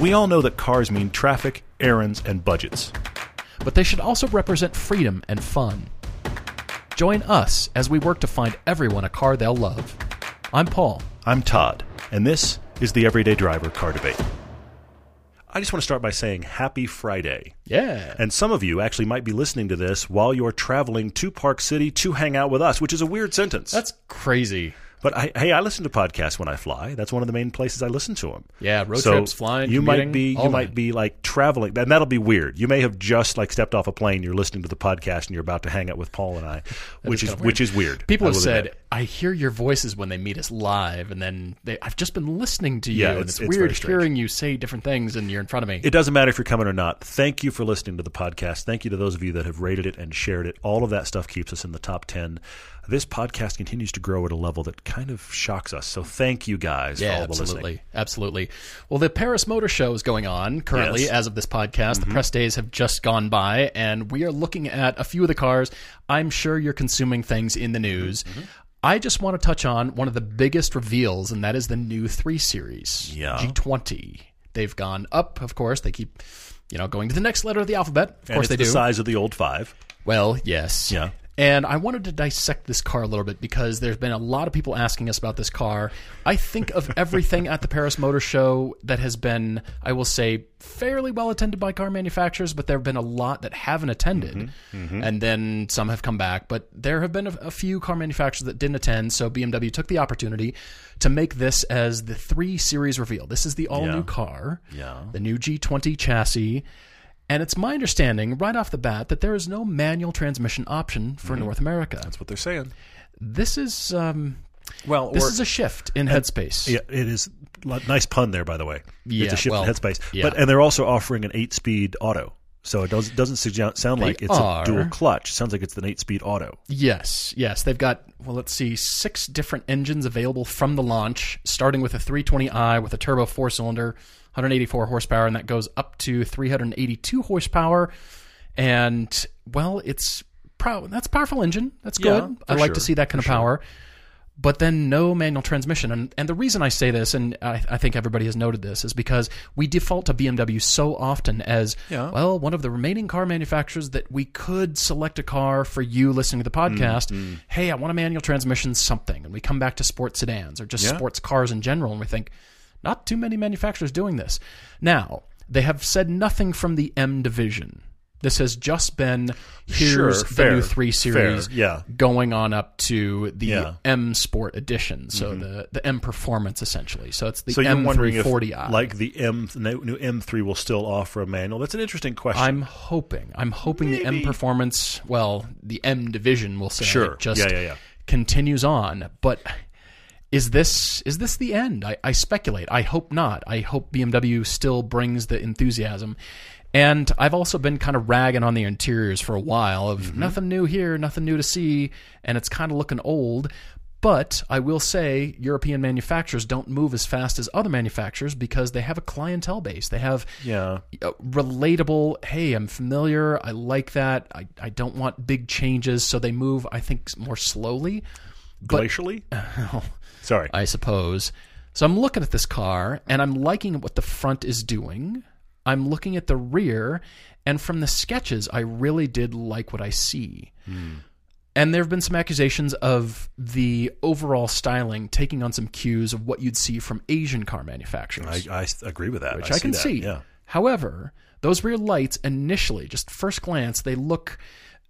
We all know that cars mean traffic, errands, and budgets. but they should also represent freedom and fun. Join us as we work to find everyone a car they'll love. I'm Paul. I'm Todd, and this is the Everyday Driver Car Debate. I just want to start by saying happy Friday. Yeah. And some of you actually might be listening to this while you're traveling to Park City to hang out with us, which is a weird sentence. That's crazy. But I, hey, I listen to podcasts when I fly. That's one of the main places I listen to them. Yeah, road so trips, flying, You might be you that. might be like traveling, and that'll be weird. You may have just like stepped off a plane. You're listening to the podcast, and you're about to hang out with Paul and I, which is kinda which is weird. People I have said, admit. I hear your voices when they meet us live, and then they, I've just been listening to you, Yeah, and it's- it's, it's weird hearing you say different things, and you're in front of me. It doesn't matter if you're coming or not. Thank you for listening to the podcast. Thank you to those of you that have rated it and shared it. All of that stuff keeps us in the top 10. This podcast continues to grow at a level that kind of shocks us. So thank you guys yeah, for all the listening. absolutely, absolutely. Well, the Paris Motor Show is going on currently Yes. Mm-hmm. as of this podcast. The press days have just gone by, and we are looking at a few of the cars. I'm sure you're consuming things in the news. Mm-hmm. I just want to touch on one of the biggest reveals, and that is the new three series, Yeah. G20. They've gone up, of course. They keep, you know, going to the next letter of the alphabet. Of And course, it's they the do. size of the old five. Well, yes. Yeah. And I wanted to dissect this car a little bit because there's been a lot of people asking us about this car. I think of everything at the Paris Motor Show that has been, I will say, fairly well attended by car manufacturers, but there have been a lot that haven't attended. Mm-hmm. Mm-hmm. And then some have come back. But there have been a, a few car manufacturers that didn't attend. So BMW took the opportunity to make this as the 3 Series reveal. This is the all new Yeah. car, Yeah. the new G20 chassis. And it's my understanding right off the bat that there is no manual transmission option for North America. That's what they're saying. This is um, Well, this or- is a shift in headspace. Yeah, it is. Nice pun there, by the way. it's Yeah, a shift well, in headspace. yeah. But and they're also offering an eight-speed auto, so it does, doesn't suggest, sound like it's are. a dual clutch. It sounds like it's an eight-speed auto. Yes, yes, they've got well, let's see, six different engines available from the launch, starting with a 320i with a turbo four-cylinder, 184 horsepower, and that goes up to 382 horsepower. And well, it's pro- that's a powerful engine. That's Yeah, good. I like to see that kind of power. But then no manual transmission, and and the reason I say this, and I, I think everybody has noted this, is because we default to BMW so often as Yeah. well one of the remaining car manufacturers that we could select a car for you listening to the podcast. Mm-hmm. Hey, I want a manual transmission, something, and we come back to sports sedans or just Yeah. sports cars in general, and we think not too many manufacturers doing this. Now they have said nothing from the M division. This has just been here's Sure, the new three series fair, yeah. going on up to the Yeah. M Sport edition, so mm-hmm. the the M Performance essentially. So it's the So you're wondering if, M340i. like the M the new M3 will still offer a manual? That's an interesting question. I'm hoping. I'm hoping the M Performance, well, the M division will say Sure. just Yeah, yeah, yeah. continues on. But is this is this the end? I, I speculate. I hope not. I hope BMW still brings the enthusiasm. And I've also been kind of ragging on the interiors for a while of Mm-hmm. nothing new here, nothing new to see, and it's kind of looking old. But I will say European manufacturers don't move as fast as other manufacturers because they have a clientele base. They have yeah. relatable hey i'm familiar i like that I, I don't want big changes so they move i think more slowly Glacially? Sorry. i suppose so i'm looking at this car and i'm liking what the front is doing i'm looking at the rear and from the sketches i really did like what i see and there have been some accusations of the overall styling taking on some cues of what you'd see from asian car manufacturers I agree with that. which I, can that, see. Yeah. However, those rear lights initially, just first glance, they look,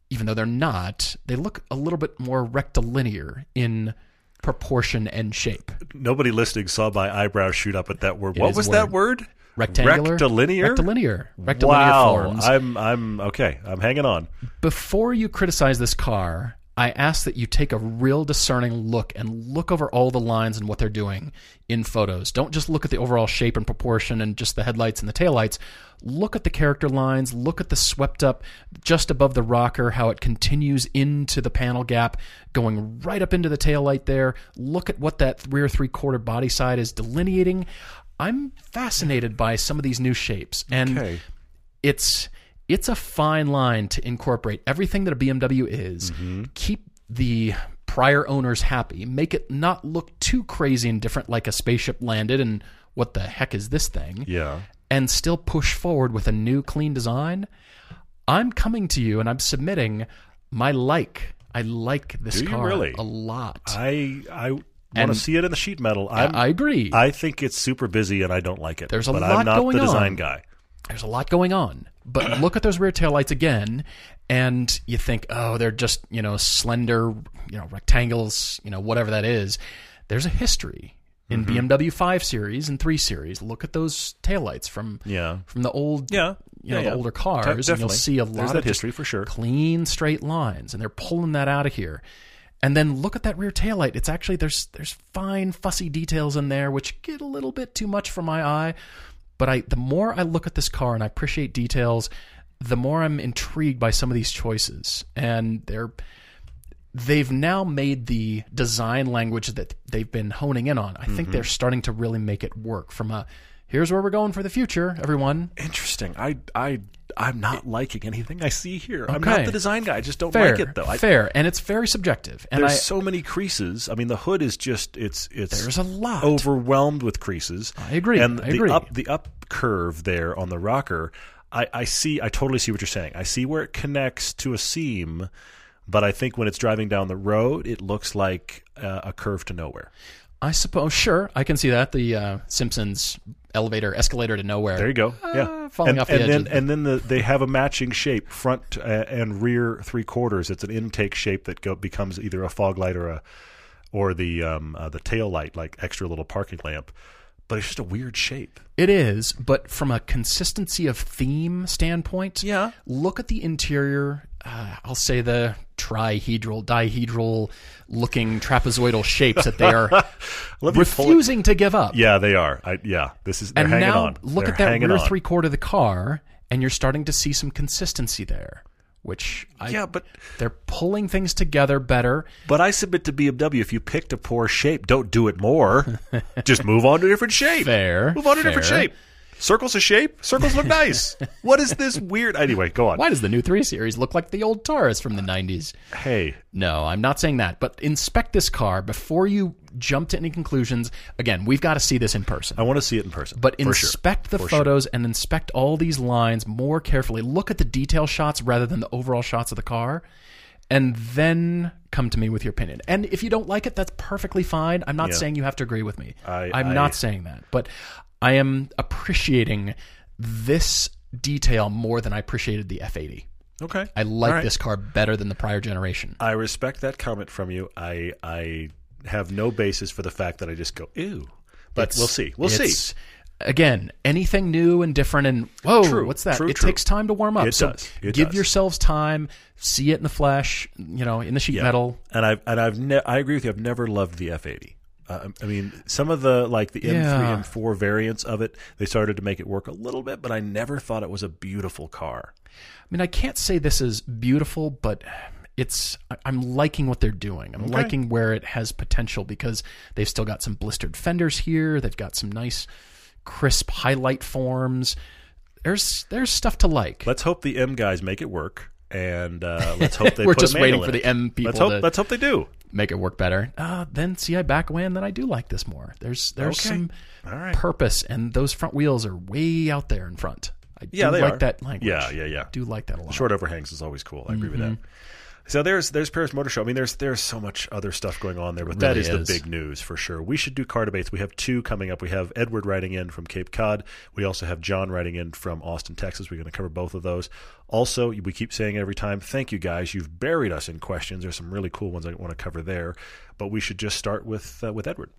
even though they're not, they look a little bit more rectilinear in proportion and shape. Nobody listening saw my eyebrows shoot up at that word. It what was a that word? Rectangular, Rectilinear. rectilinear, rectilinear Wow. forms. I'm I'm okay. I'm hanging on. Before you criticize this car, I ask that you take a real discerning look and look over all the lines and what they're doing in photos. Don't just look at the overall shape and proportion and just the headlights and the taillights. Look at the character lines, look at the swept up just above the rocker, how it continues into the panel gap, going right up into the taillight there. Look at what that rear three quarter body side is delineating. I'm fascinated by some of these new shapes. And Okay. it's it's a fine line to incorporate everything that a BMW is, mm-hmm. keep the prior owners happy, make it not look too crazy and different like a spaceship landed and what the heck is this thing? Yeah. and still push forward with a new clean design, I'm coming to you and I'm submitting my like. I like this Do car really? a lot. I I want to see it in the sheet metal. I'm, I agree. I think it's super busy and I don't like it. There's a but lot I'm not going the design on. guy. There's a lot going on. But look at those rear taillights again, and you think, oh, they're just, you know, slender, you know, rectangles, you know, whatever that is. There's a history in Mm-hmm. BMW 5 Series and 3 Series. Look at those taillights from Yeah. from the old Yeah. you know, Yeah, the yeah. older cars, and you'll see a lot of history for sure. clean straight lines, and they're pulling that out of here. And then look at that rear taillight. It's actually there's there's fine fussy details in there which get a little bit too much for my eye. But I the more I look at this car and I appreciate details, the more I'm intrigued by some of these choices. And they're they've now made the design language that they've been honing in on. I Mm-hmm. think they're starting to really make it work from a here's where we're going for the future, everyone. Interesting. I I I'm not liking anything I see here. I'm not the design guy. I just don't Fair, like it though. I, fair, and it's very subjective. And there's I, so many creases. I mean, the hood is just it's it's there's a lot. overwhelmed with creases. I agree. And I the agree. up the up curve there on the rocker, I, I see. I totally see what you're saying. I see where it connects to a seam, but I think when it's driving down the road, it looks like uh, a curve to nowhere. I suppose, sure, I can see that the uh, Simpsons elevator escalator to nowhere. There you go. yeah, falling and, off the and edge then and then the, they have a matching shape, front uh, and rear three quarters. It's an intake shape that go, becomes either a fog light or a or the um, uh, the tail light, like extra little parking lamp. But it's just a weird shape. It is, but from a consistency of theme standpoint, Yeah. look at the interior. Uh, I'll say the trihedral, dihedral looking trapezoidal shapes that they are Let me pull it- refusing to give up. Yeah, they are. I, yeah, this is. And now on. look They're at that rear on. three quarter of the car, and you're starting to see some consistency there, which I, Yeah, but they're pulling things together better. but I submit to BMW if you picked a poor shape, don't do it more. Just move on to a different shape. Fair, Move on to a different shape. Circles a shape. Circles look nice. what is this weird? Anyway, go on. Why does the new 3 Series look like the old Taurus from the 90s? Hey, No, I'm not saying that. But inspect this car before you jump to any conclusions. Again, we've got to see this in person. I want to see it in person. But for sure. inspect the For sure. photos and inspect all these lines more carefully. Look at the detail shots rather than the overall shots of the car. And then come to me with your opinion. And if you don't like it, that's perfectly fine. I'm not Yeah. saying you have to agree with me. I- I'm I- not saying that. But I am appreciating this detail more than I appreciated the F80. Okay. I like right. this car better than the prior generation. I respect that comment from you. I I have no basis for the fact that I just go ew. But It's- we'll see. We'll see. Again, anything new and different, and whoa, True, what's that? true, it true. takes time to warm up. It so does, it give does. yourselves time, see it in the flesh, you know, in the sheet Yeah. metal. And I've and I've ne- I agree with you. I've never loved the F80. Uh, I mean, some of the like the M3 Yeah. and 4 variants of it, they started to make it work a little bit, but I never thought it was a beautiful car. I mean, I can't say this is beautiful, but it's I'm liking what they're doing. I'm liking where it has potential because they've still got some blistered fenders here. They've got some nice, crisp highlight forms. There's there's stuff to like. Let's hope the M guys make it work, and uh, let's hope they. We're just waiting for the. M people Let's hope. Let's hope they do. make it work better. Uh, then see, I back away, and then I do like this more. There's there's Okay. some right. purpose, and those front wheels are way out there in front. I do Yeah, they like are. that language. Yeah, yeah, yeah. I do like that a lot. Short overhangs is always cool. I agree with that. So there's there's Paris Motor Show. I mean, there's there's so much other stuff going on there, but that really is, is. the big news for sure. We should do car debates. We have two coming up. We have Edward writing in from Cape Cod. We also have John writing in from Austin, Texas. We're going to cover both of those. Also, we keep saying every time. Thank you guys. You've buried us in questions. There's some really cool ones I want to cover there, but we should just start with uh, with Edward.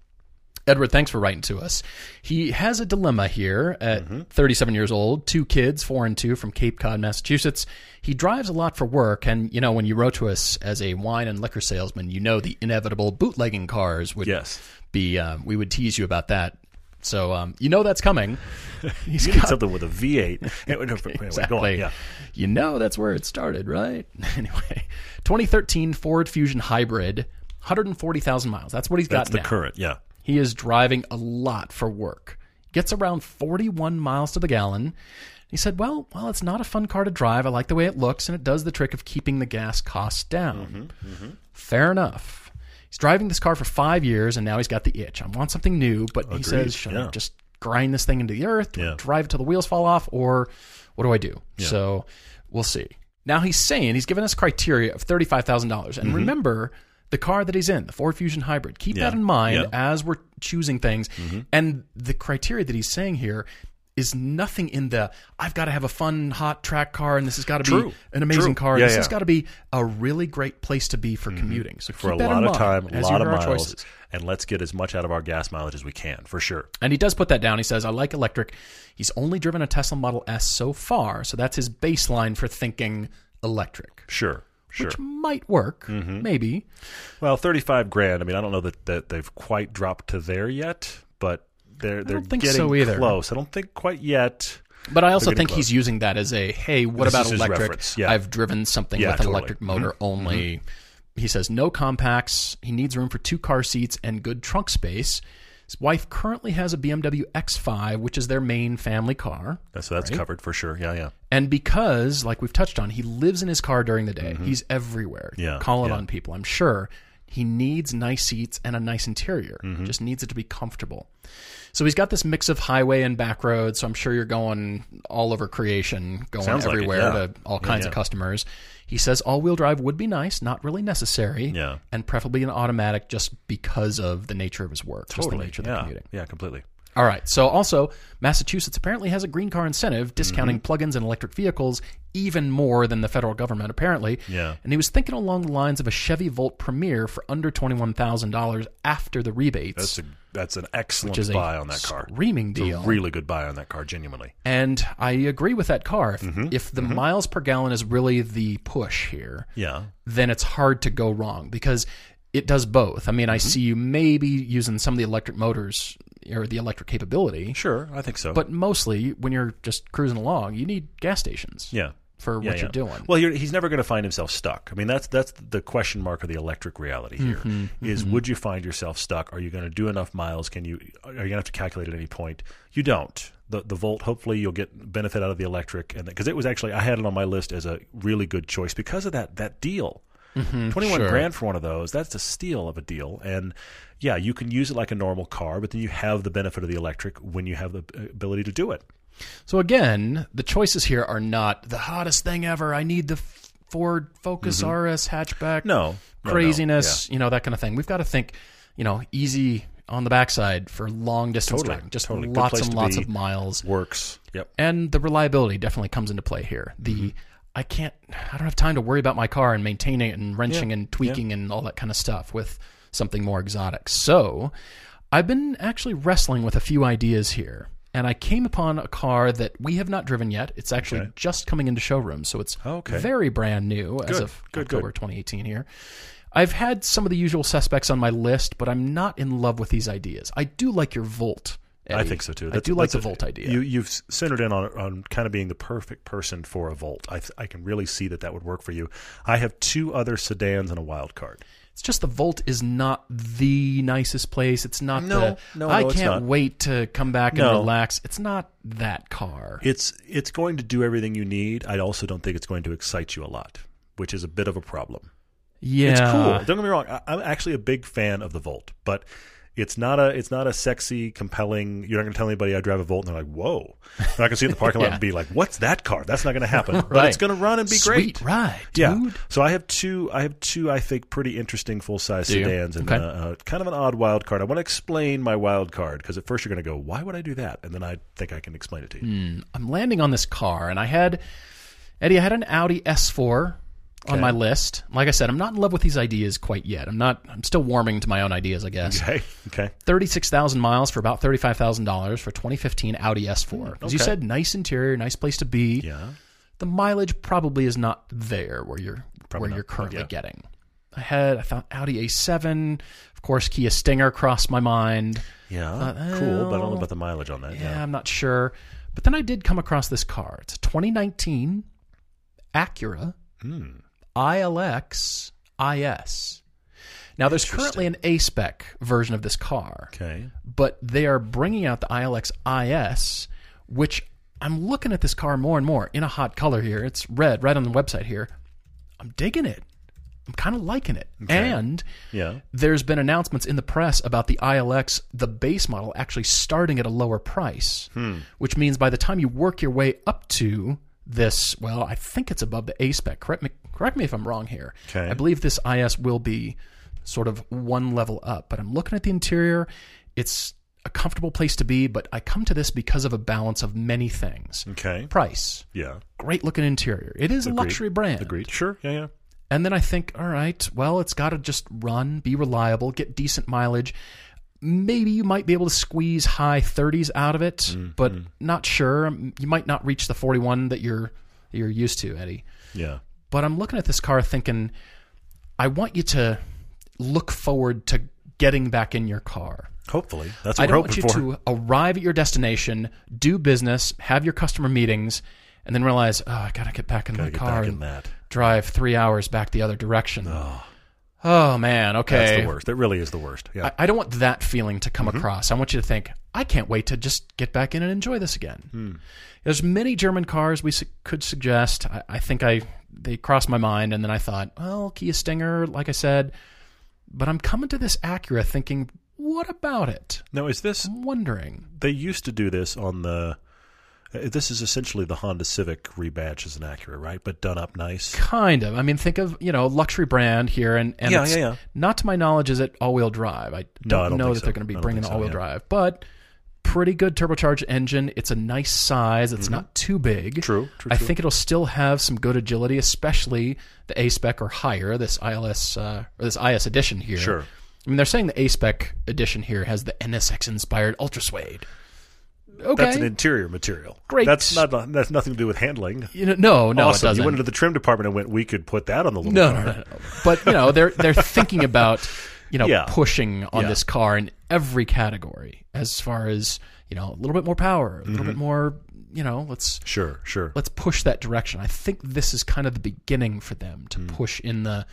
Edward, thanks for writing to us. He has a dilemma here at Mm-hmm. 37 years old, two kids, four and two, from Cape Cod, Massachusetts. He drives a lot for work, and you know when you wrote to us as a wine and liquor salesman, you know the inevitable bootlegging cars would Yes. be. Um, we would tease you about that. So um, you know that's coming. He's got something with a V8. Anyway, exactly. On. Yeah. You know that's where it started, right? anyway, 2013 Ford Fusion Hybrid, 140,000 miles. That's what he's got That's the now. current. Yeah. He is driving a lot for work. Gets around 41 miles to the gallon. He said, "Well, well, it's not a fun car to drive. I like the way it looks, and it does the trick of keeping the gas costs down." Mm-hmm, Fair enough. He's driving this car for five years, and now he's got the itch. I want something new, but he says, "Should I just grind this thing into the earth? Yeah. drive it till the wheels fall off? Or what do I do? So we'll see. Now he's saying he's given us criteria of $35,000. Mm-hmm. And remember, the car that he's in, the Ford Fusion Hybrid, keep Yeah. that in mind. Mm-hmm. as we're choosing things. And the criteria that he's saying here is nothing in the I've got to have a fun hot track car and this has got to True. be an amazing True. car. Yeah, this yeah. Mm-hmm. has got to be a really great place to be for commuting. So For a lot of time, a lot of miles, choices. and let's get as much out of our gas mileage as we can, for sure. And he does put that down. He says, I like electric. He's only driven a Tesla Model S so far. So that's his baseline for thinking electric, Sure, sure. which might work, Mm-hmm. maybe. Well, thirty-five grand. I mean, I don't know that, that they've quite dropped to there yet, but they're they're getting so either. close. I don't think quite yet. But I also think close. he's using that as a hey, what This about electric? yeah. I've driven something Yeah, with an totally. electric motor only. He says no compacts. He needs room for two car seats and good trunk space. His wife currently has a BMW X5, which is their main family car. So that's covered for sure. Yeah, yeah. And because, like we've touched on, he lives in his car during the day. He's everywhere, Mm-hmm. Yeah, calling yeah. on people. I'm sure he needs nice seats and a nice interior. Mm-hmm. Just needs it to be comfortable. So he's got this mix of highway and back roads. So I'm sure you're going all over creation, going Sounds like it, everywhere yeah. to all kinds yeah. of customers. He says all wheel drive would be nice, not really necessary, Yeah. and preferably an automatic just because of the nature of his work, just the Totally. nature of the Yeah, commuting. yeah, completely. All right. So also, Massachusetts apparently has a green car incentive discounting Mm-hmm. plugins and electric vehicles even more than the federal government apparently. Yeah. And he was thinking along the lines of a Chevy Volt Premier for under twenty one thousand dollars after the rebates. That's a that's an excellent which is buy on that car. Screaming deal. really good buy on that car, genuinely. and I agree with that car. If, Mm-hmm. if the miles per gallon is really the push here, Yeah. then it's hard to go wrong because it does both. I mean, I Mm-hmm. see you maybe using some of the electric motors or the electric capability. Sure, I think so. But mostly, when you're just cruising along, you need gas stations yeah. For Yeah, what yeah. you're doing. Well, you're, he's never going to find himself stuck. I mean, that's that's the question mark of the electric reality here. Mm-hmm, Is would you find yourself stuck? Are you going to do enough miles? Can you? Are you going to have to calculate at any point? You don't. The the Volt. Hopefully, you'll get benefit out of the electric, and because it was actually I had it on my list as a really good choice because of that that deal. Twenty one Mm-hmm. sure. grand for one of those. That's a steal of a deal, and yeah, you can use it like a normal car, but then you have the benefit of the electric when you have the ability to do it. So again, the choices here are not the hottest thing ever. I need the Ford Focus RS hatchback. Mm-hmm. No, no, no. craziness, you know that kind of thing. We've got to think, you know, easy on the backside for long distance Totally, driving, just totally. Lots and lots be. of miles. Works. Yep. and the reliability definitely comes into play here. The Mm-hmm. I can't, I don't have time to worry about my car and maintaining it and wrenching Yeah, and tweaking and all that kind of stuff with something more exotic. So, I've been actually wrestling with a few ideas here, and I came upon a car that we have not driven yet. It's actually Okay. just coming into showrooms, so it's oh, Okay. very brand new as of good, October good. 2018 here. I've had some of the usual suspects on my list, but I'm not in love with these ideas. I do like your Volt. I think so too. I do like the a- Volt idea. You, you've centered in on, on kind of being the perfect person for a Volt. I, th- I can really see that that would work for you. I have two other sedans and a wild card. It's just the Volt is not the nicest place. It's not No, the no, I no, can't wait to come back and No. relax. It's not that car. It's it's going to do everything you need. I also don't think it's going to excite you a lot, which is a bit of a problem. yeah. It's cool. Don't get me wrong. I, I'm actually a big fan of the Volt, but it's not a it's not a sexy, compelling. You're not going to tell anybody I drive a Volt, and they're like, "Whoa!" They're not going to see it in the parking lot and be like, "What's that car?" That's not going to happen. But it's going to run and be Sweet great. ride, Yeah. So I have two. I have two. I think pretty interesting full size sedans and Okay. uh, uh, kind of an odd wild card. I want to explain my wild card because at first you're going to go, "Why would I do that?" And then I think I can explain it to you. I'm landing on this car, and I had Eddie. I had an Audi S4 on my list. Like I said, I'm not in love with these ideas quite yet. I'm not. I'm still warming to my own ideas, I guess. Okay. Okay. Thirty-six thousand miles for about thirty-five thousand dollars for 2015 Audi S4. As you said, nice interior, nice place to be. Yeah. the mileage probably is not there where you're Probably where not, you're currently yeah. getting. I had I found Audi A7, of course, Kia Stinger crossed my mind. Yeah. Uh, cool, but I don't know about the mileage on that. Yeah, Yeah. I'm not sure, but then I did come across this car. It's a 2019 Acura Hmm. ILX IS. Now, there's currently an A spec version of this car Okay. but they are bringing out the ILX IS, which I'm looking at this car more and more in a hot color here. It's red, right on the website here. I'm digging it. I'm kind of liking it. And Yeah. there's been announcements in the press about the ILX, the base model, actually starting at a lower price, Hmm. which means by the time you work your way up to this, well, I think it's above the A spec. Correct me, correct me if I'm wrong here. Okay. I believe this IS will be sort of one level up, but I'm looking at the interior. It's a comfortable place to be, but I come to this because of a balance of many things. Okay. Price, Yeah. great looking interior. It is a luxury brand. Agreed. Sure. Yeah. Yeah. And then I think, all right, well, it's got to just run, be reliable, get decent mileage. Maybe you might be able to squeeze high 30s out of it, mm-hmm. but not sure. You might not reach the 41 that you're you're used to, Eddie. Yeah. But I'm looking at this car thinking, I want you to look forward to getting back in your car. Hopefully, that's what I want you for. to arrive at your destination, do business, have your customer meetings, and then realize, oh, I gotta get back in Gotta my get car and in that. drive three hours back the other direction. Oh, man, okay. That's the worst. That really is the worst. Yeah. I, I don't want that feeling to come Mm-hmm. across. I want you to think, I can't wait to just get back in and enjoy this again. Hmm. There's many German cars we su- could suggest. I, I think I they crossed my mind, and then I thought, well, Kia Stinger, like I said, but I'm coming to this Acura thinking, what about it? now, is this? I'm wondering. They used to do this on the. uh, This is essentially the Honda Civic rebadged as an Acura, right? But done up nice. Kind of. I mean, think of you know luxury brand here, and, and Yeah, yeah, yeah. not to my knowledge is it all wheel drive. I don't, I don't know that so. they're going to be bringing think all wheel yeah. drive, but pretty good turbocharged engine. It's a nice size. It's not too big. Mm-hmm. True, true, I true. think it'll still have some good agility, especially the A spec or higher. This ILS uh, or this IS edition here. Sure. I mean, they're saying the A spec edition here has the NSX inspired Ultra Suede. Okay. That's an interior material. Great. That's not. That's nothing to do with handling. you know, no, no, it awesome. doesn't. You went into the trim department and went. We could put that on the little No, car. no, no, no. But you know, they're they're thinking about you know Yeah. pushing on Yeah. this car in every category as far as you know a little bit more power, a little Mm-hmm. bit more. You know, let's Sure, sure. let's push that direction. I think this is kind of the beginning for them to Mm. push in the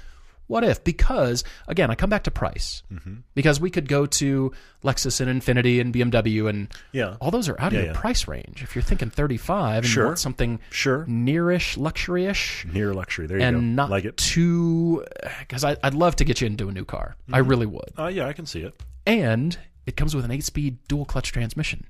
what if because again I come back to price Mm-hmm. because we could go to Lexus and Infiniti and BMW and Yeah. all those are out of your yeah. price range. If you're thinking 35 and Sure. you want something Sure. nearish, luxury-ish, Near luxury. There you and go. not like it. too because I'd love to get you into a new car. I Mm-hmm. really would. Oh yeah, I can see it. And it comes with an eight-speed dual clutch transmission.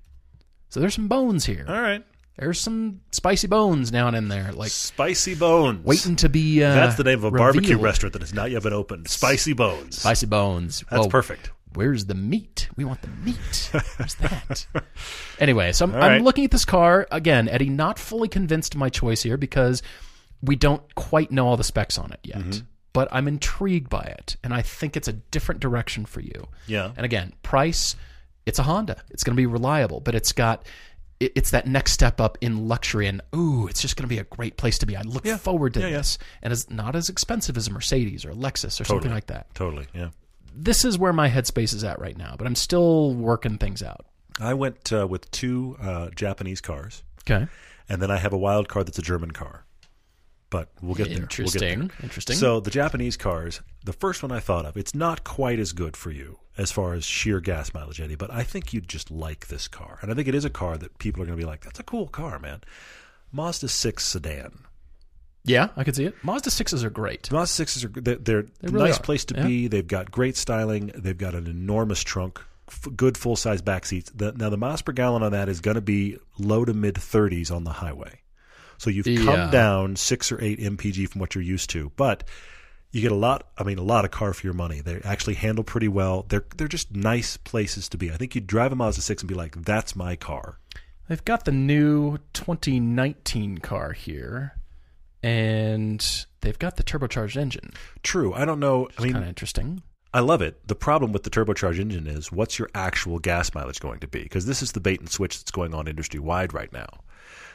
So there's some bones here. All right. There's some spicy bones down in there, like Spicy Bones. waiting to be. Uh, That's the name of a barbecue restaurant that has not yet been opened. Spicy Bones. Spicy bones. That's perfect. Where's the meat? We want the meat. Where's that? anyway, so I'm, All I'm looking at this car again, Eddie. Not fully convinced of my choice here because we don't quite know all the specs on it yet. Mm-hmm. But I'm intrigued by it, and I think it's a different direction for you. Yeah. And again, price. It's a Honda. It's going to be reliable, but it's got. It- It's that next step up in luxury, and ooh, it's just going to be a great place to be. I look Yeah. forward to Yeah, yeah. this, and it's not as expensive as a Mercedes or a Lexus or something like that Totally. Yeah. this is where my headspace is at right now, but I'm still working things out. I went uh, with two uh, Japanese cars, Okay. and then I have a wild card that's a German car. But we'll get there. We'll get there. Interesting. Interesting. So the Japanese cars, the first one I thought of, it's not quite as good for you as far as sheer gas mileage, Eddie. But I think you'd just like this car, and I think it is a car that people are going to be like, "That's a cool car, man." Mazda six sedan. yeah, I could see it. Mazda sixes are great. Mazda sixes are they're, they're a really nice are. place to Yeah. be. They've got great styling. They've got an enormous trunk, f- good full size back seats. The, now the miles per gallon on that is going to be low to mid 30s on the highway. So you've Yeah. come down six or eight mpg from what you're used to, but you get a lot. I mean, a lot of car for your money. They actually handle pretty well. They're they're just nice places to be. I think you'd drive a Mazda six and be like, "That's my car." They've got the new 2019 car here, and they've got the turbocharged engine. True. I don't know. I mean, Kind of interesting. I love it. The problem with the turbocharged engine is what's your actual gas mileage going to be? Because this is the bait and switch that's going on industry wide right now.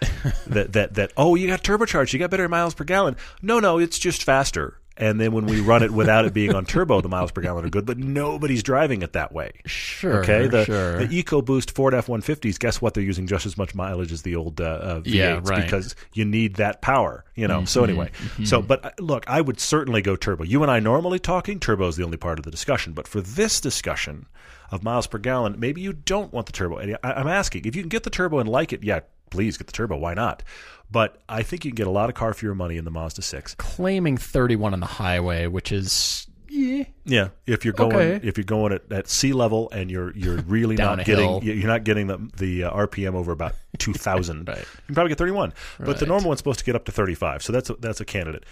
that that that oh, you got turbocharged, you got better miles per gallon. No, no, it's just faster. And then when we run it without it being on turbo, the miles per gallon are good, but nobody's driving it that way. Sure. Okay, the sure. the EcoBoost Ford F one fifties. Guess what? They're using just as much mileage as the old uh, uh, V8s Yeah, right. Mm-hmm, because you need that power. You know. So anyway, so but uh, look, I would certainly go turbo. You and I normally talking turbo is the only part of the discussion, but for this discussion of miles per gallon, maybe you don't want the turbo. And I, I'm asking if you can get the turbo and like it. Yeah, please get the turbo. Why not? But I think you can get a lot of car for your money in the Mazda 6. Claiming 31 on the highway, which is yeah, Yeah, if you're going Okay. if you're going at, at sea level and you're you're really not hill. getting you're not getting the the uh, RPM over about 2000. Right. You can probably get 31. But the normal one's supposed to get up to 35. So that's a, that's a candidate.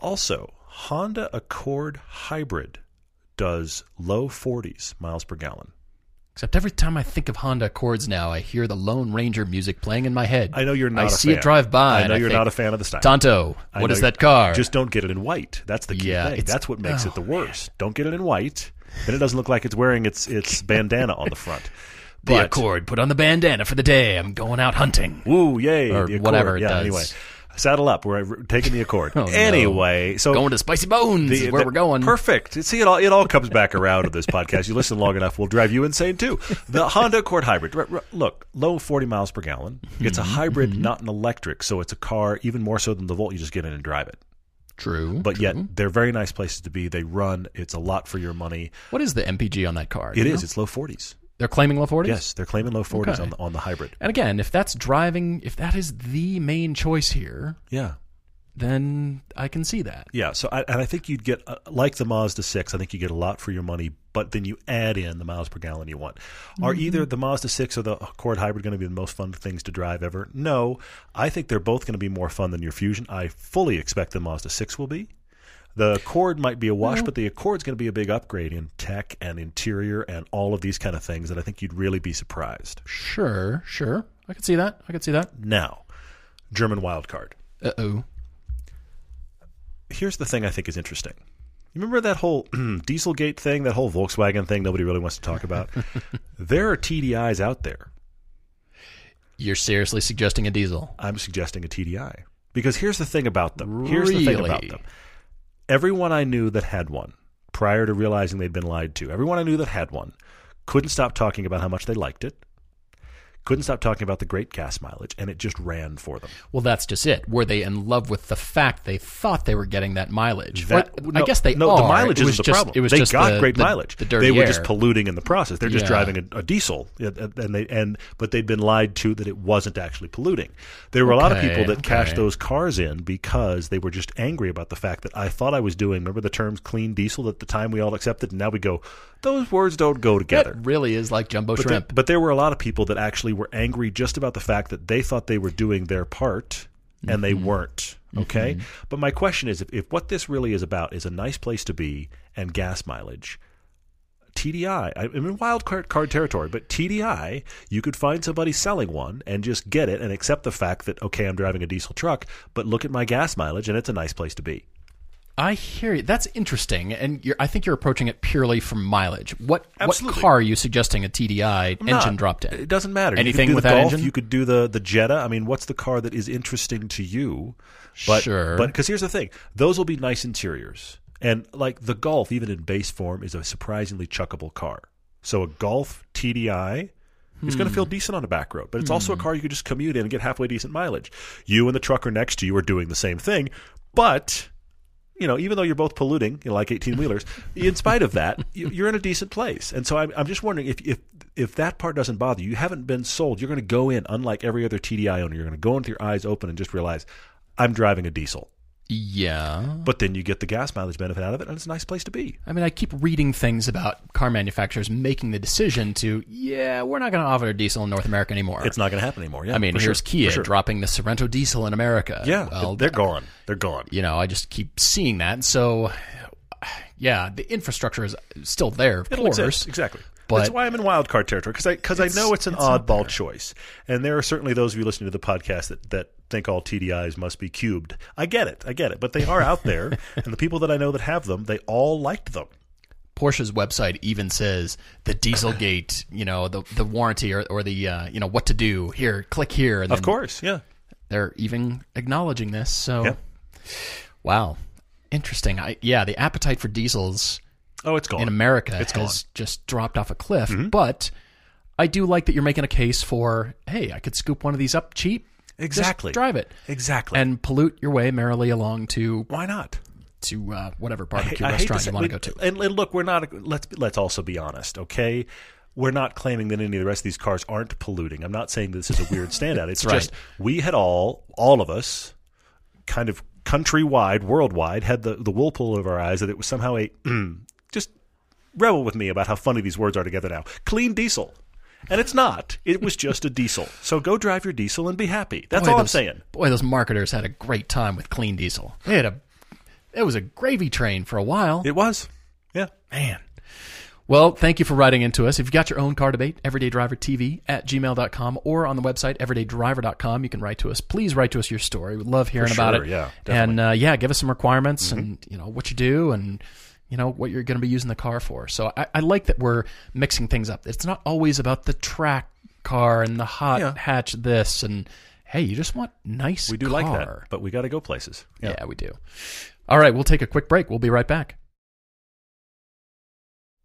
Also, Honda Accord Hybrid does low 40s miles per gallon. Except every time I think of Honda Accords now, I hear the Lone Ranger music playing in my head. I know you're not I a see fan. it drive by. I know you're think, not a fan of the style. Tonto, I what is that car? Just don't get it in white. That's the key Yeah, thing. That's what makes it the oh, worst. Don't get it in white. Then it doesn't look like it's wearing its its bandana on the front. the But- Accord. Put on the bandana for the day. I'm going out hunting. Woo, yay. Or whatever it yeah, does. Anyway, saddle up. We're taking the Accord. Oh, no. anyway, so Going to Spicy Bones the- is where the- we're going. Perfect. See, it all it all comes back around to this podcast. You listen long enough, we'll drive you insane too. The Honda Accord hybrid. Look, low forty miles per gallon. It's a Mm-hmm. hybrid, not an electric, so it's a car even more so than the Volt. You just get in and drive it. True. But true. yet, they're very nice places to be. They run. It's a lot for your money. what is the MPG on that car? It is. know? It's low forties. They're claiming low 40s? Yes, they're claiming low forties Okay. on the on the hybrid. And again, if that's driving, if that is the main choice here, Yeah. then I can see that. Yeah, so I, and I think you'd get uh, like the Mazda six. I think you get a lot for your money, but then you add in the miles per gallon you want. Are either the Mazda six or the Accord hybrid going to be the most fun things to drive ever? No, I think they're both going to be more fun than your Fusion. I fully expect the Mazda six will be. The Accord might be a wash, but the Accord's going to be a big upgrade in tech and interior and all of these kind of things that I think you'd really be surprised. Sure, sure. I could see that. I could see that. Now, German wildcard. Uh oh. here's the thing I think is interesting. You remember that whole Dieselgate thing, that whole Volkswagen thing nobody really wants to talk about? there are TDIs out there. You're seriously suggesting a diesel? I'm suggesting a TDI. Because here's the thing about them. Here's the thing about them. Everyone I knew that had one, prior to realizing they'd been lied to, everyone I knew that had one, couldn't stop talking about how much they liked it, couldn't stop talking about the great gas mileage, and it just ran for them. Well, that's just it. Were they in love with the fact they thought they were getting that mileage? That- Or- no, I guess they no. are. The mileage was isn't the just, problem. It was they just got the, great the- mileage. The dirty they were air. just polluting in the process. They're just Yeah. driving a, a diesel, and they and but they'd been lied to that it wasn't actually polluting. There were a lot of people that cashed those cars in because they were just angry about the fact that I thought I was doing. Remember the terms clean diesel at the time we all accepted, and now we go those words don't go together. That really is like jumbo But, shrimp. there, but there were a lot of people that actually were angry just about the fact that they thought they were doing their part and they Mm-hmm. weren't. Okay. But my question is if, if what this really is about is a nice place to be and gas mileage, TDI, I- I'm in wild card, card territory, but TDI, you could find somebody selling one and just get it and accept the fact that, okay, I'm driving a diesel truck, but look at my gas mileage and it's a nice place to be. I hear you. That's interesting, and you're, I think you're approaching it purely from mileage. What Absolutely. what car are you suggesting a TDI engine Not- dropped in? It doesn't matter. Anything you could do with the that engine? You could do the the Jetta. I mean, what's the car that is interesting to you? But, Sure. But because here's the thing, those will be nice interiors, and like the Golf, even in base form, is a surprisingly chuckable car. So a Golf TDI. It's going to Hmm. feel decent on a back road, but it's also a car you could just commute in and get halfway decent mileage. You and the trucker next to you are doing the same thing, but you know, even though you're both polluting, you know, like 18 wheelers, in spite of that, you- you're in a decent place. And so I'm, I'm just wondering if, if if that part doesn't bother you, you haven't been sold. You're going to go in, unlike every other TDI owner, you're going to go in with your eyes open and just realize, I'm driving a diesel. Yeah. But then you get the gas mileage benefit out of it, and it's a nice place to be. I mean, I keep reading things about car manufacturers making the decision to, yeah, we're not going to offer diesel in North America anymore. It's not going to happen anymore. Yeah, I mean, here's sure, Kia sure. dropping the Sorento diesel in America. Yeah, well, they're gone. They're gone. you know, I just keep seeing that. So, yeah, the infrastructure is still there, of It'll course. exist exactly. But- That's why I'm in wild card territory because I because I know it's an it's oddball choice, and there are certainly those of you listening to the podcast that that think all TDIs must be cubed. I get it, I get it, but they are out there, and the people that I know that have them, they all liked them. Porsche's website even says the Dieselgate, you know, the the warranty or, or the uh, you know what to do. Here, click here. And Of course, yeah. they're even acknowledging this. So, Yeah. wow, interesting. I, yeah, the appetite for diesels Oh, it's gone in America It's has gone. just dropped off a cliff. But I do like that you're making a case for, hey, I could scoop one of these up cheap. Just Exactly. drive it Exactly. and pollute your way merrily along to why not? to uh, whatever barbecue I hate restaurant say- you want to go to. And, and look, we're not. Let's let's also be honest, okay? we're not claiming that any of the rest of these cars aren't polluting. I'm not saying this is a weird standout. It's right. just we had all, all of us, kind of countrywide, worldwide, had the, the wool pulled over our eyes that it was somehow a just revel with me about how funny these words are together now. Clean diesel. And it's not. It was just a diesel. So go drive your diesel and be happy. That's Boy, all I'm saying. Boy, those marketers had a great time with clean diesel. They had a, it was a gravy train for a while. It was. Yeah. Man. Well, thank you for writing into us. If you've got your own car debate, everydaydrivertv at gmail.com or on the website, everydaydriver.com, you can write to us. Please write to us your story. We'd love hearing For about sure, it. yeah, and uh, yeah, give us some requirements and, you know, what you do and, you know, what you're going to be using the car for. So I, I like that we're mixing things up. It's not always about the track car and the hot Yeah. hatch this and, hey, you just want nice We do car. like that. But we got to go places. Yeah. we do. All right, we'll take a quick break. We'll be right back.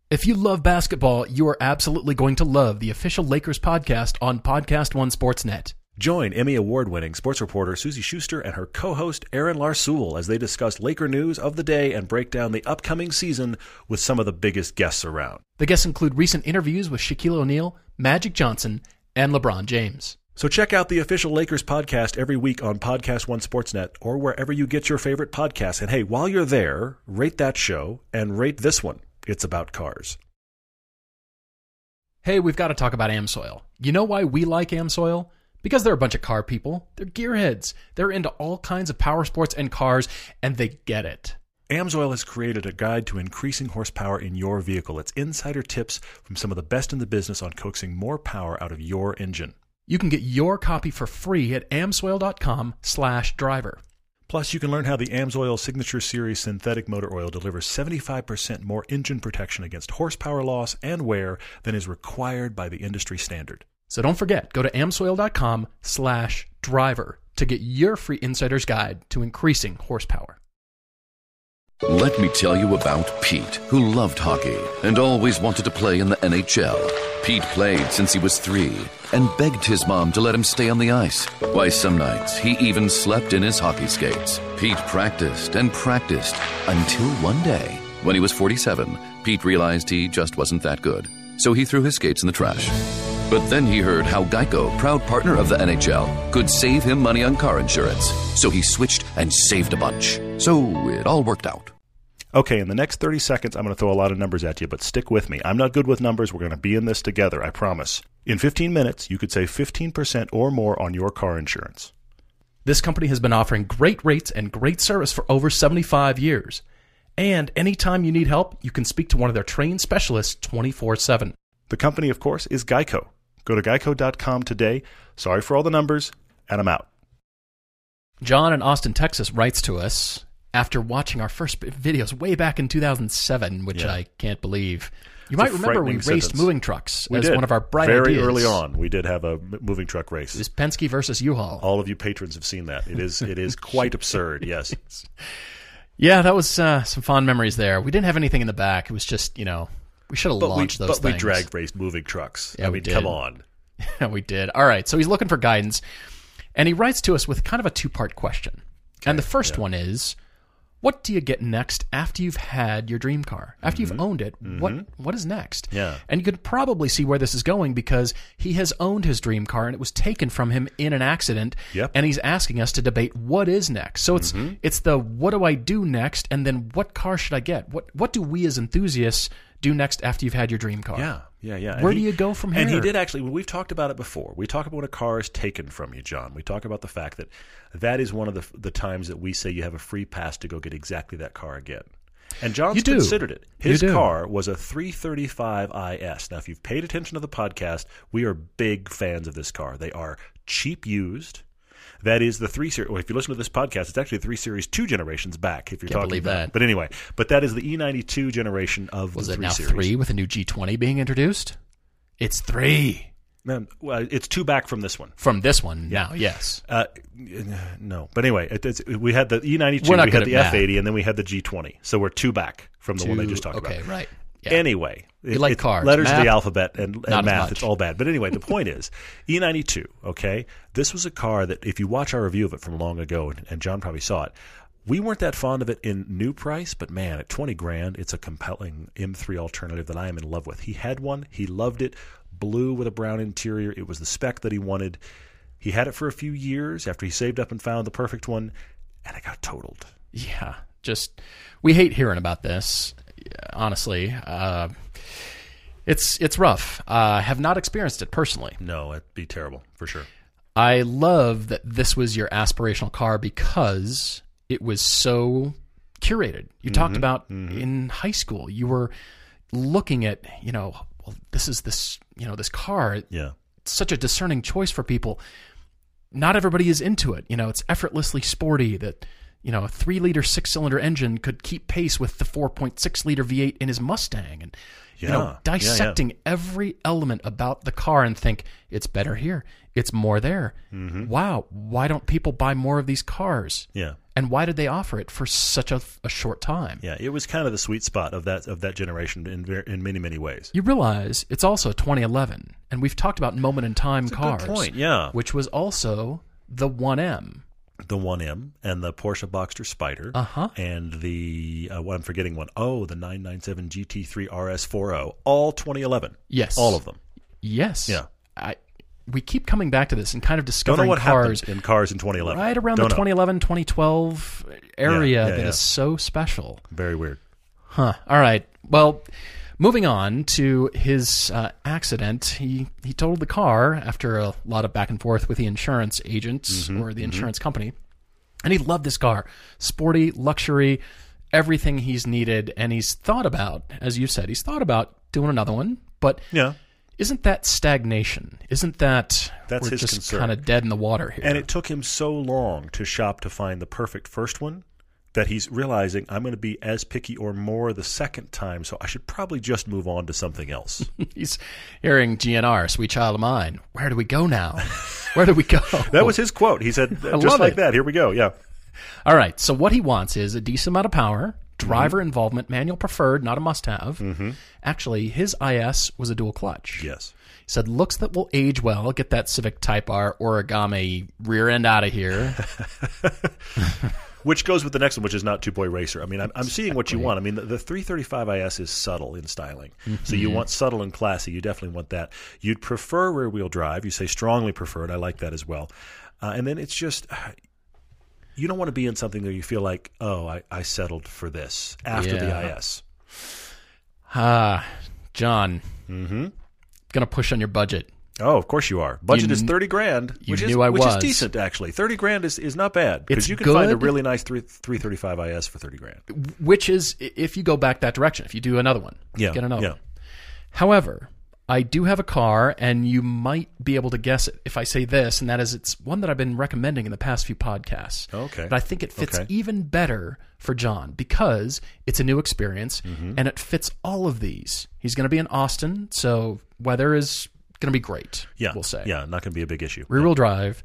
If you love basketball, you are absolutely going to love the official Lakers podcast on Podcast One Sportsnet. Join Emmy Award winning sports reporter Suzy Shuster and her co host Aaron Larsuel as they discuss Laker news of the day and break down the upcoming season with some of the biggest guests around. The guests include recent interviews with Shaquille O'Neal, Magic Johnson, and LeBron James. So check out the official Lakers podcast every week on Podcast One Sportsnet or wherever you get your favorite podcasts. And hey, while you're there, rate that show and rate this one. It's about cars. Hey, we've got to talk about Amsoil. You know why we like Amsoil? Because they're a bunch of car people. They're gearheads. They're into all kinds of power sports and cars, and they get it. Amsoil has created a guide to increasing horsepower in your vehicle. It's insider tips from some of the best in the business on coaxing more power out of your engine. You can get your copy for free at amsoil.com slash driver. Plus, you can learn how the AMSOIL Signature Series synthetic motor oil delivers 75% more engine protection against horsepower loss and wear than is required by the industry standard. So don't forget, go to amsoil.com slash driver to get your free insider's guide to increasing horsepower. Let me tell you about Pete, who loved hockey and always wanted to play in the NHL. Pete played since he was three and begged his mom to let him stay on the ice. Why, some nights he even slept in his hockey skates. Pete practiced and practiced until one day, when he was 47, Pete realized he just wasn't that good. So he threw his skates in the trash. But then he heard how Geico, proud partner of the NHL, could save him money on car insurance. So he switched and saved a bunch. So it all worked out. Okay, in the next 30 seconds, I'm going to throw a lot of numbers at you, but stick with me. I'm not good with numbers. We're going to be in this together, I promise. In 15 minutes, you could save 15% or more on your car insurance. This company has been offering great rates and great service for over 75 years. And anytime you need help, you can speak to one of their trained specialists 24 7. The company, of course, is Geico. Go to geico.com today. Sorry for all the numbers, and I'm out. John in Austin, Texas writes to us after watching our first videos way back in 2007, which Yeah. I can't believe. You It's might remember we raced sentence. moving trucks We as did. one of our bright Very ideas. early on, we did have a moving truck race. It was Penske versus U-Haul. All of you patrons have seen that. It is it is quite absurd. Yes. Yeah, that was uh, some fond memories there. We didn't have anything in the back. It was just, you know, we should have But we launched those but we drag raced moving trucks. Yeah, I we mean, did. come on. we did. All right. So he's looking for guidance. And he writes to us with kind of a two part question. and the first one is what do you get next after you've had your dream car? After you've owned it, what what is next? Mm-hmm. Yeah. And you could probably see where this is going because he has owned his dream car and it was taken from him in an accident. Yep. Mm-hmm. And he's asking us to debate what is next. So it's it's the what do I do next and then what car should I get? What what do we as enthusiasts do next after you've had your dream car? Yeah, yeah, yeah. Where do you go from here? And he did actually. We've talked about it before. We talk about when a car is taken from you, John. We talk about the fact that that is one of the the times that we say you have a free pass to go get exactly that car again. And John's considered it. His car was a 335 IS. Now, if you've paid attention to the podcast, we are big fans of this car. They are cheap used. That is the three series. Well, if you listen to this podcast, it's actually the three series two generations back. If you're Can't talking believe about, that. but anyway, but that is the E92 generation of Was the it three now series. three with a new G20 being introduced? It's three Um, well, it's two back from this one. from this one now. Yes. Uh, no, but anyway, it, it's, we had the E92, We're not we had the at math. F80, and then we had the G20. So we're two back from the one I Two- just talked okay, about. Okay, right. Yeah. Anyway, You like letters of the alphabet and, and math. It's all bad. But anyway, the point is E92. Okay, this was a car that if you watch our review of it from long ago, and, and John probably saw it, We weren't that fond of it in new price, but man, at 20 grand, it's a compelling M3 alternative that I am in love with. He had one, he loved it, blue with a brown interior. It was the spec that he wanted. He had it for a few years after he saved up and found the perfect one, and it got totaled. Yeah, just we hate hearing about this. Honestly, uh, it's it's rough. I uh, have not experienced it personally. No, it'd be terrible for sure. I love that this was your aspirational car because it was so curated. You Mm-hmm. talked about in high school, you were looking at, you know, well, this is this, you know, this car. Yeah. It's such a discerning choice for people. Not everybody is into it. You know, it's effortlessly sporty that, you know, a three liter six cylinder engine could keep pace with the 4.6 liter V8 in his Mustang. And, you Yeah. Yeah, know, yeah. dissecting every element about the car and think it's better here, it's more there. Mm-hmm. Wow, why don't people buy more of these cars? Yeah. And why did they offer it for such a, a short time? Yeah, it was kind of the sweet spot of that of that generation in in many many ways. You realize it's also 2011, and we've talked about moment in time good cars, point, yeah. which was also the 1M. The 1M and the Porsche Boxster Spider, Uh-huh. and the uh, well, I'm forgetting one. Oh, the 997 GT3 RS40, all 2011. Yes, all of them. Yes, Yeah. I, we keep coming back to this and kind of discovering what cars in cars in 2011. right around Don't the know. 2011 2012 area Yeah, yeah, that is yeah. so special. Very weird. Huh. All right. Well, moving on to his uh, accident, he he totaled the car after a lot of back and forth with the insurance agents Mm-hmm, or the insurance company, and he loved this car, sporty, luxury, everything he's needed, and he's thought about, as you said, he's thought about doing another one, but. Yeah. Isn't that stagnation? Isn't that That's we're his just kind of dead in the water here? And it took him so long to shop to find the perfect first one that he's realizing I'm going to be as picky or more the second time, so I should probably just move on to something else. He's hearing GNR, sweet child of mine. Where do we go now? Where do we go? that was his quote. He said, just like it. that. Here we go. Yeah. All right. So what he wants is a decent amount of power, driver involvement, manual preferred, not a must-have. Mm-hmm. Actually, his IS was a dual clutch. Yes. He said looks that will age well. Get that Civic Type R origami rear end out of here. Which goes with the next one, which is not Two Boy Racer. I mean, I'm, I'm seeing what you want. I mean, the, the 335 IS is subtle in styling. So you want subtle and classy. You definitely want that. You'd prefer rear wheel drive. You say strongly preferred. I like that as well. Uh, and then it's just. You don't want to be in something where you feel like, oh, I, I settled for this after Yeah. the IS. Ah, John. Mm-hmm. Gonna push on your budget. Oh, of course you are. Budget You is thirty grand, you which is knew I which is decent actually. Thirty grand is, is not bad because you can find a really nice three three thirty five IS for thirty grand. Which is if you go back that direction, if you do another one, Yeah, get another yeah. one. However, I do have a car, and you might be able to guess it if I say this, and that is it's one that I've been recommending in the past few podcasts. Okay. But I think it fits Okay. even better for John because it's a new experience Mm-hmm. and it fits all of these. He's going to be in Austin, so weather is going to be great. Yeah, we'll say yeah, not going to be a big issue. rear wheel drive.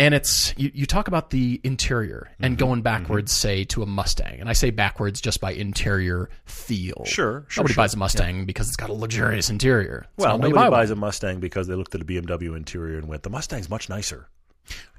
And it's you, you talk about the interior and Mm-hmm. going backwards, say to a Mustang, and I say backwards just by interior feel. Sure, sure, Nobody sure. buys a Mustang because it's got a luxurious interior. That's Well, nobody buy one. buys a Mustang because they looked at a BMW interior and went, "The Mustang's much nicer."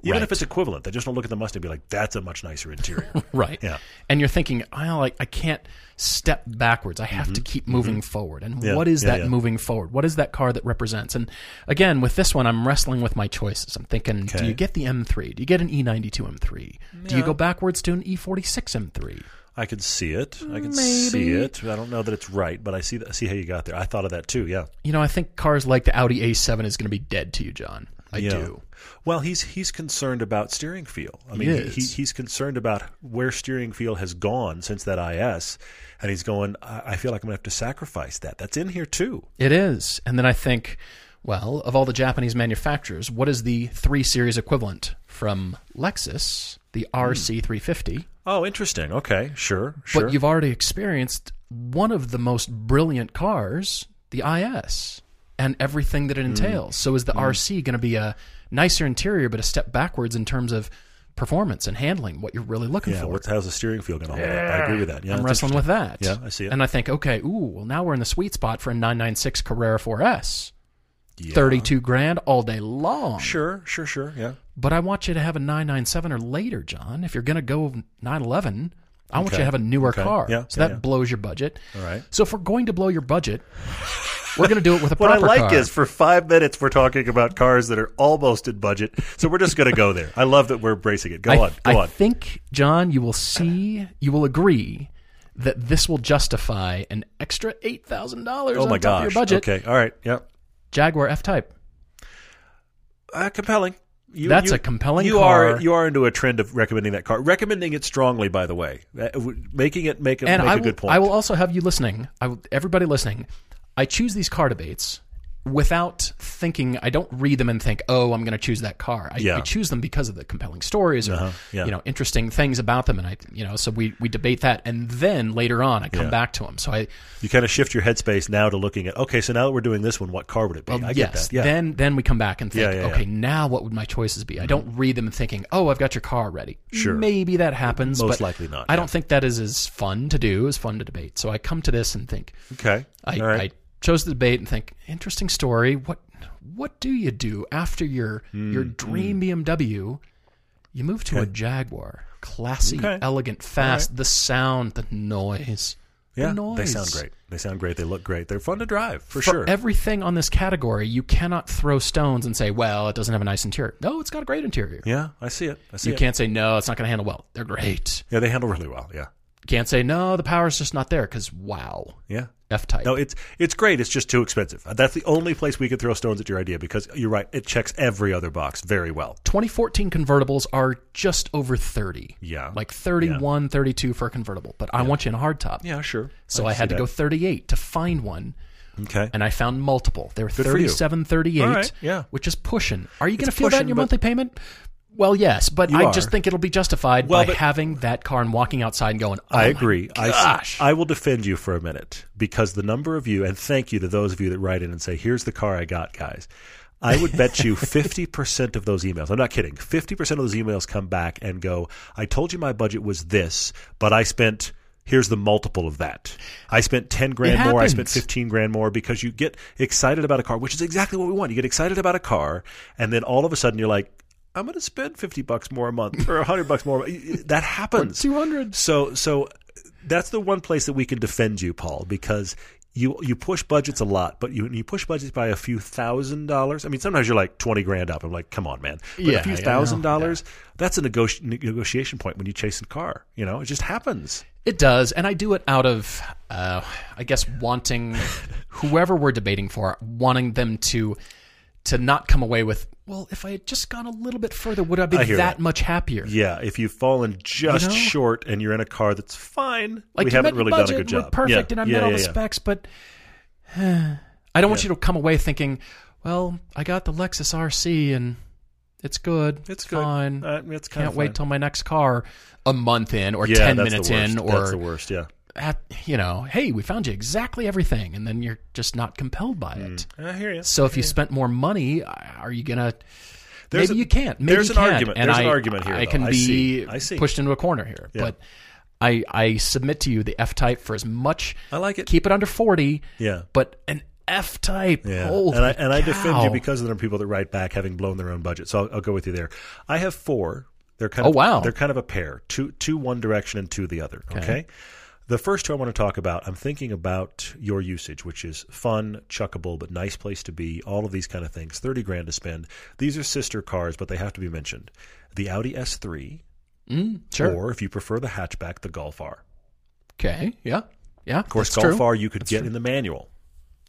Even Right. if it's equivalent, they just don't look at the Mustang and be like, "That's a much nicer interior." right. Yeah. And you're thinking, well, I, I can't step backwards. I have to keep moving forward. And Mm-hmm. Yeah, what is yeah, that yeah. moving forward? What is that car that represents? And again, with this one, I'm wrestling with my choices. I'm thinking, do you get the M3? Do you get an E E92 M3? Do you go backwards to an E E46 M3? I could see it. I can Maybe. see it. I don't know that it's right, but I see I see how you got there. I thought of that too. Yeah. You know, I think cars like the Audi A7 is going to be dead to you, John. I Yeah. do. Well, he's he's concerned about steering feel. I He mean, is. he, he's concerned about where steering feel has gone since that IS, and he's going. I, I feel like I'm going to have to sacrifice that. That's in here too. It is. And then I think, well, of all the Japanese manufacturers, what is the 3 Series equivalent from Lexus, the hmm. RC350? Oh, interesting. Okay, sure, sure. But you've already experienced one of the most brilliant cars, the IS, and everything that it Mm. entails. So is the RC going to be a nicer interior, but a step backwards in terms of performance and handling, what you're really looking yeah, for? what's, how's the steering feel going to hold up? I agree with that. Yeah, I'm wrestling with that. Yeah, I see it. And I think, okay, ooh, well, now we're in the sweet spot for a 996 Carrera 4S. 32 grand all day long. Sure, sure, sure. Yeah. But I want you to have a 997 or later, John. If you're going to go 911, I want you to have a newer Okay. car. Yeah, So yeah, that yeah. blows your budget. All right. So if we're going to blow your budget, we're going to do it with a proper car. What I like car. is for five minutes we're talking about cars that are almost in budget, so we're just going to go there. I love that we're embracing it. Go I, on, go I on. think, John, you will see, you will agree that this will justify an extra eight thousand dollars Oh on my top gosh. of your budget. Okay. All right. Yep. Jaguar F Type. Uh, compelling. You, That's you- a compelling you car. are you are into a trend of recommending that car, recommending it strongly. By the way, Uh, making it make, a and make I a good point. I will also have you listening. I will, everybody listening. I choose these car debates without thinking. I don't read them and think, "Oh, I'm going to choose that car." I, Yeah. I choose them because of the compelling stories or Uh-huh, yeah. you know interesting things about them, and I you know so we we debate that, and then later on I come Yeah. back to them. So I you kind of shift your headspace now to looking at okay, so now that we're doing this one, what car would it be? I get yes, that. Yeah. then then we come back and think, okay, now what would my choices be? I don't read them and thinking, "Oh, I've got your car ready." Sure. maybe that happens, Most but likely not, I don't think that is as fun to do as fun to debate. So I come to this and think, okay. I, All right. Chose the debate and think, interesting story. What what do you do after your Hmm, your dream BMW? You move to a Jaguar, classy, Okay. elegant, fast. The sound, the noise, yeah, the noise. they sound great. They sound great. They look great. They're fun to drive for, For sure. everything on this category, you cannot throw stones and say, "Well, it doesn't have a nice interior." No, it's got a great interior. yeah, I see it. I see You it. can't say no, it's not going to handle well. They're great. Yeah, they handle really well. Yeah, Can't say no, the power's just not there because wow, yeah. F type. No, it's it's great. It's just too expensive. That's the only place we could throw stones at your idea because you're right. It checks every other box very well. 2014 convertibles are just over 30. Yeah. Like 31, 32 for a convertible. But I want you in a hardtop. Yeah, sure. So I, had to go 38 to find one. Okay. And I found multiple. They were for 37, 38, All right, yeah. which is pushing. Are you going to feel that in your monthly payment? Well, yes, but You I are. just think it'll be justified Well, by having that car and walking outside and going, oh I agree. I. I will defend you for a minute because the number of you, and thank you to those of you that write in and say, here's the car I got, guys. I would bet you 50% of those emails, I'm not kidding, 50% of those emails come back and go, I told you my budget was this, but I spent. Here's the multiple of that. I spent 10 grand more. I spent 15 grand more because you get excited about a car, which is exactly what we want. You get excited about a car, and then all of a sudden you're like, I'm going to spend 50 bucks more a month or 100 bucks more. That happens. 200. So so that's the one place that we can defend you, Paul, because you you push budgets a lot, but you you push budgets by a few thousand dollars. I mean, sometimes you're like twenty grand up. I'm like, come on, man. But Yeah, a few yeah, thousand dollars, that's a negoti- negotiation point when you chase a car. You know, it just happens. It does, and I do it out of, uh, I guess, wanting whoever we're debating for, wanting them to to not come away with, well, if I had just gone a little bit further, would I be I that, that. much happier? Yeah, if you've fallen just You know? short and you're in a car that's fine, Like we haven't really done a budget, good job. Perfect, Yeah, and I yeah, met all the yeah. specs, but I don't want you to come away thinking, well, I got the Lexus RC and it's good, It's good. fine. Uh, it's Can't of wait till my next car, a month in or yeah, ten minutes in, or that's the worst. Yeah, at, you know, hey, we found you exactly everything, and then you're just not compelled by hmm. it. I hear you. So if you spent more money, uh, are you gonna? There's maybe a- you can't. Maybe there's you an can't. argument. And There's I, an argument here, I though. can I be see. I see. pushed into a corner here, Yeah. but I I submit to you the F type for as much. I like it. Keep it under forty. Yeah. but an F type. Yeah, Holy and I and I defend you because there are people that write back having blown their own budget. So I'll, I'll go with you there. I have four. They're kind Oh, of wow. They're kind of a pair. Two two one direction and two the other. Okay. The first two I want to talk about. I'm thinking about your usage, which is fun, chuckable, but nice place to be. All of these kind of things. Thirty grand to spend. These are sister cars, but they have to be mentioned. The Audi S3, Mm, sure. or if you prefer the hatchback, the Golf R. okay. Yeah. Yeah. Of course, Golf true. R you could get in the manual.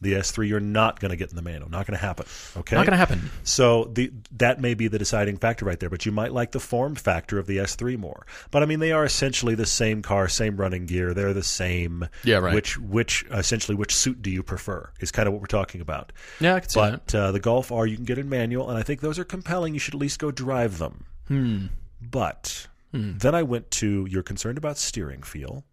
The S3 you're not going to get in the manual. Not going to happen. Okay. Not going to happen. So the that may be the deciding factor right there, but you might like the form factor of the S3 more. But I mean, they are essentially the same car, same running gear. They're the same. Yeah, right. Which which essentially which suit do you prefer is kind of what we're talking about. Yeah, I can see that. But uh, the Golf R you can get in manual, and I think those are compelling. You should at least go drive them. Hmm. But then I went to you're concerned about steering feel.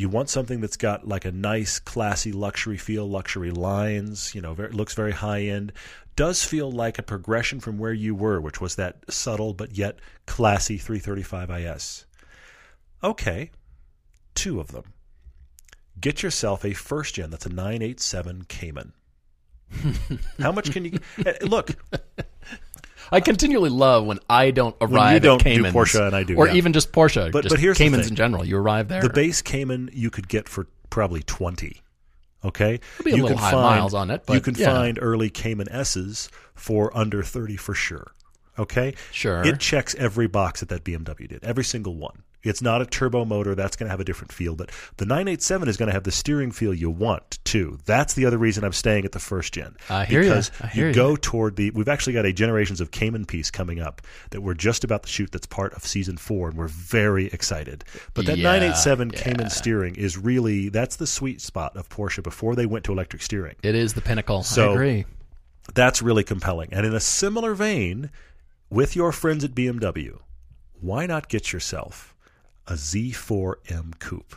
You want something that's got like a nice, classy luxury feel, luxury lines. You know, very, looks very high end. Does feel like a progression from where you were, which was that subtle but yet classy 335 IS. Okay, two of them. Get yourself a first gen that's a 987 Cayman. How much can you eh, look? I continually love when I don't arrive you don't at do Porsche and I do, or yeah. even just Porsche, But- just but here's the Caymans in general. You arrive there. The base Cayman you could get for probably twenty. Okay, be a you little can high find, miles on it, you can yeah. find early Cayman S's for under thirty for sure. Okay, Sure. It checks every box that that BMW did, every single one. It's not a turbo motor. That's going to have a different feel. But the 987 is going to have the steering feel you want too. That's the other reason I'm staying at the first gen. I hear because I hear you go toward the. We've actually got a Generations of Cayman piece coming up that we're just about to shoot. That's part of season four, and we're very excited. But that Yeah, 987 yeah. Cayman steering is really that's the sweet spot of Porsche before they went to electric steering. it is the pinnacle. So- I agree. That's really compelling. And in a similar vein, with your friends at BMW, why not get yourself a Z4M coupe?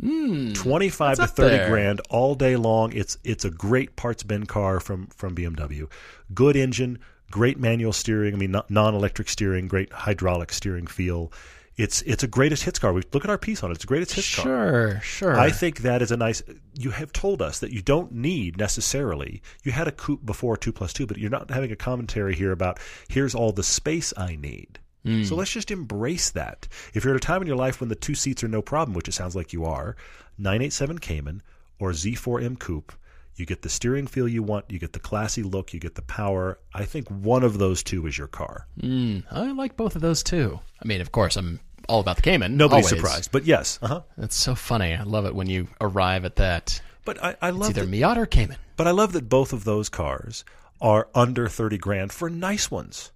Twenty-five to Hmm. thirty there? grand all day long. It's it's a great parts bin car from from BMW. Good engine, great manual steering. I mean, non- non-electric steering, great hydraulic steering feel. It's it's a greatest hits car. We look at our piece on it. It's a greatest hits car. Sure, sure. I think that is a nice. You have told us that you don't need necessarily. You had a coupe before two plus two, but you're not having a commentary here about here's all the space I need. So let's just embrace that. If you're at a time in your life when the two seats are no problem, which it sounds like you are, 987 Cayman or Z4M Coupe, you get the steering feel you want, you get the classy look, you get the power. I think one of those two is your car. Mm, I like both of those too. I mean, of course, I'm all about the Cayman. Nobody's always. surprised, but yes, uh huh. That's so funny. I love it when you arrive at that. But I, I love It's either that- Miata or Cayman. But I love that both of those cars are under 30 grand for nice ones.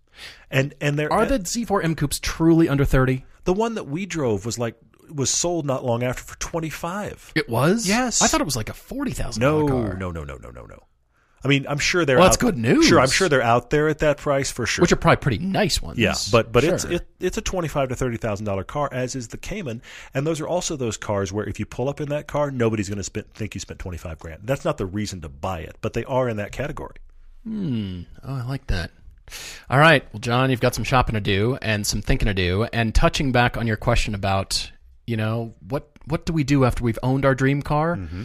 And and they're Are the Z4M coupes truly under 30? the one that we drove was like was sold not long after for 25. It was? Yes. I thought it was like a $40,000 No, car. no, no, no, no, no, no. I mean, I'm sure they're Well, that's out- good news. Sure, I'm sure they're out there at that price for sure. Which are probably pretty nice ones. yeah, but but it's it, it's a twenty five to thirty thousand dollar car, as is the Cayman, and those are also those cars where if you pull up in that car, nobody's going to think you spent twenty five grand. That's not the reason to buy it, but they are in that category. Hmm. Oh, I like that. All right. Well, John, you've got some shopping to do and some thinking to do. And touching back on your question about, you know, what what do we do after we've owned our dream car? Mm-hmm.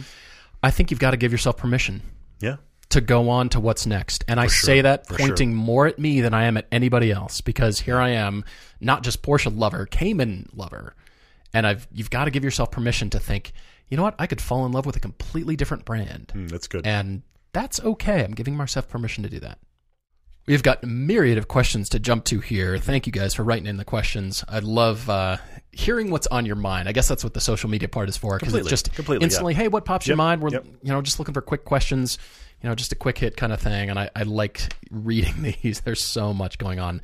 I think you've got to give yourself permission Yeah, to go on to what's next. And I say that pointing more at me than I am at anybody else because here I am, not just Porsche lover, Cayman lover. And I've you've got to give yourself permission to think, you know what, I could fall in love with a completely different brand. Mm, that's good. And that's okay. I'm giving myself permission to do that. We've got a myriad of questions to jump to here. Thank you guys for writing in the questions. I love uh, hearing what's on your mind. I guess that's what the social media part is for because it's just Completely, instantly, hey, what pops your mind? We're Yep. you know just looking for quick questions, you know, just a quick hit kind of thing. And I, I like reading these. There's so much going on.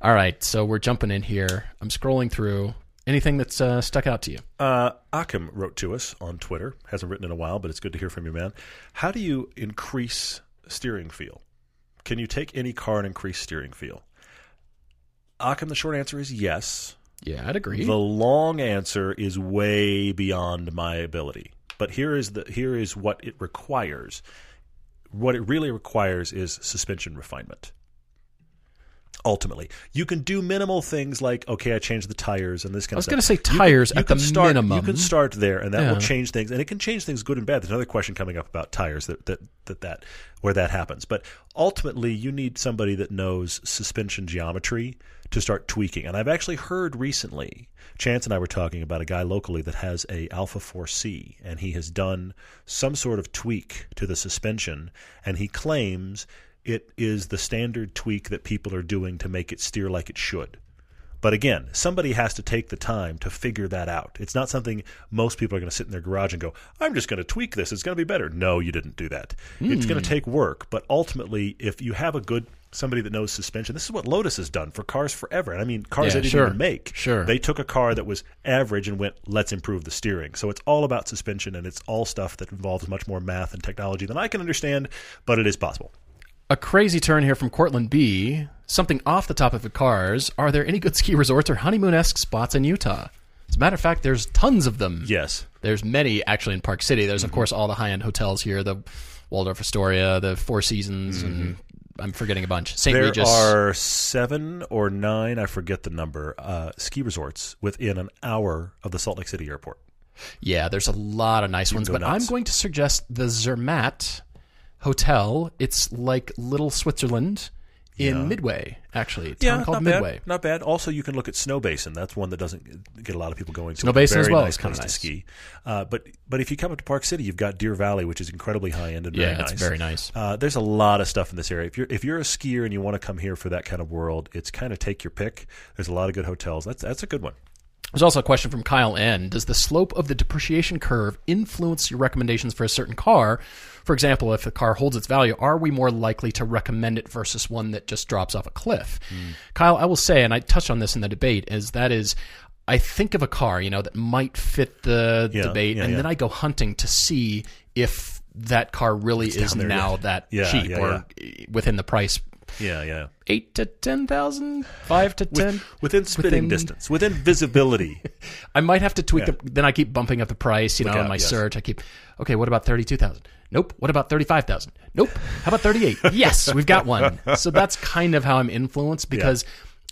All right, so we're jumping in here. I'm scrolling through. Anything that's uh, stuck out to you? Uh, Akim wrote to us on Twitter. Hasn't written in a while, but it's good to hear from you, man. How do you increase steering feel? Can you take any car and increase steering feel? Akim, the short answer is yes. Yeah, I'd agree. The long answer is way beyond my ability. But here is the here is what it requires. What it really requires is suspension refinement. Ultimately, you can do minimal things like okay, I changed the tires and this kind of stuff. I was going to say You tires can- you at the start, minimum. You can start there, and that Yeah. will change things, and it can change things good and bad. There's another question coming up about tires that that that, that where that happens. But ultimately, you need somebody that knows suspension geometry to start tweaking. And I've actually heard recently, Chance and I were talking about a guy locally that has a Alfa 4C, and he has done some sort of tweak to the suspension, and he claims it is the standard tweak that people are doing to make it steer like it should. But again, somebody has to take the time to figure that out. It's not something most people are going to sit in their garage and go, I'm just going to tweak this. It's going to be better. No, you didn't do that. It's Hmm. going to take work. But ultimately, if you have a good somebody that knows suspension, this is what Lotus has done for cars forever. And I mean, cars Yeah, they didn't sure. even make. Sure. They took a car that was average and went, let's improve the steering. So it's all about suspension and it's all stuff that involves much more math and technology than I can understand, but it is possible. A crazy turn here from Cortland B. Something off the top of the cars. Are there any good ski resorts or honeymoon esque spots in Utah? As a matter of fact, there's tons of them. Yes. There's many actually in Park City. There's, of course, all the high end hotels here the Waldorf Astoria, the Four Seasons, and I'm forgetting a bunch. St. There Regis. are seven or nine, I forget the number, uh, ski resorts within an hour of the Salt Lake City airport. Yeah, there's a lot of nice ones, but nuts. I'm going to suggest the Zermatt hotel. It's like Little Switzerland in Midway, actually. A town called not Midway. bad. Not bad. Also, you can look at Snowbasin. That's one that doesn't get a lot of people going. to. Snowbasin as well Nice place nice. to ski. Uh, but but if you come up to Park City, you've got Deer Valley, which is incredibly high end and Yeah, very nice. it's very nice. Uh, there's a lot of stuff in this area. If you're if you're a skier and you want to come here for that kind of world, it's kind of take your pick. There's a lot of good hotels. That's that's a good one. There's also a question from Kyle N. Does the slope of the depreciation curve influence your recommendations for a certain car? For example, if a car holds its value, are we more likely to recommend it versus one that just drops off a cliff? Hmm. Kyle, I will say, and I touched on this in the debate, is that is I think of a car, you know, that might fit the Yeah, debate, yeah, and yeah. then I go hunting to see if that car really is there, now that cheap or within the price Yeah, yeah. eight to ten thousand, five to ten. Within spitting within- distance, within visibility. I might have to tweak Yeah. the. Then I keep bumping up the price, you know, Look in my yes. search. I keep. Okay, what about thirty-two thousand? Nope. What about thirty-five thousand? Nope. How about thirty-eight? yes, we've got one. So that's kind of how I'm influenced because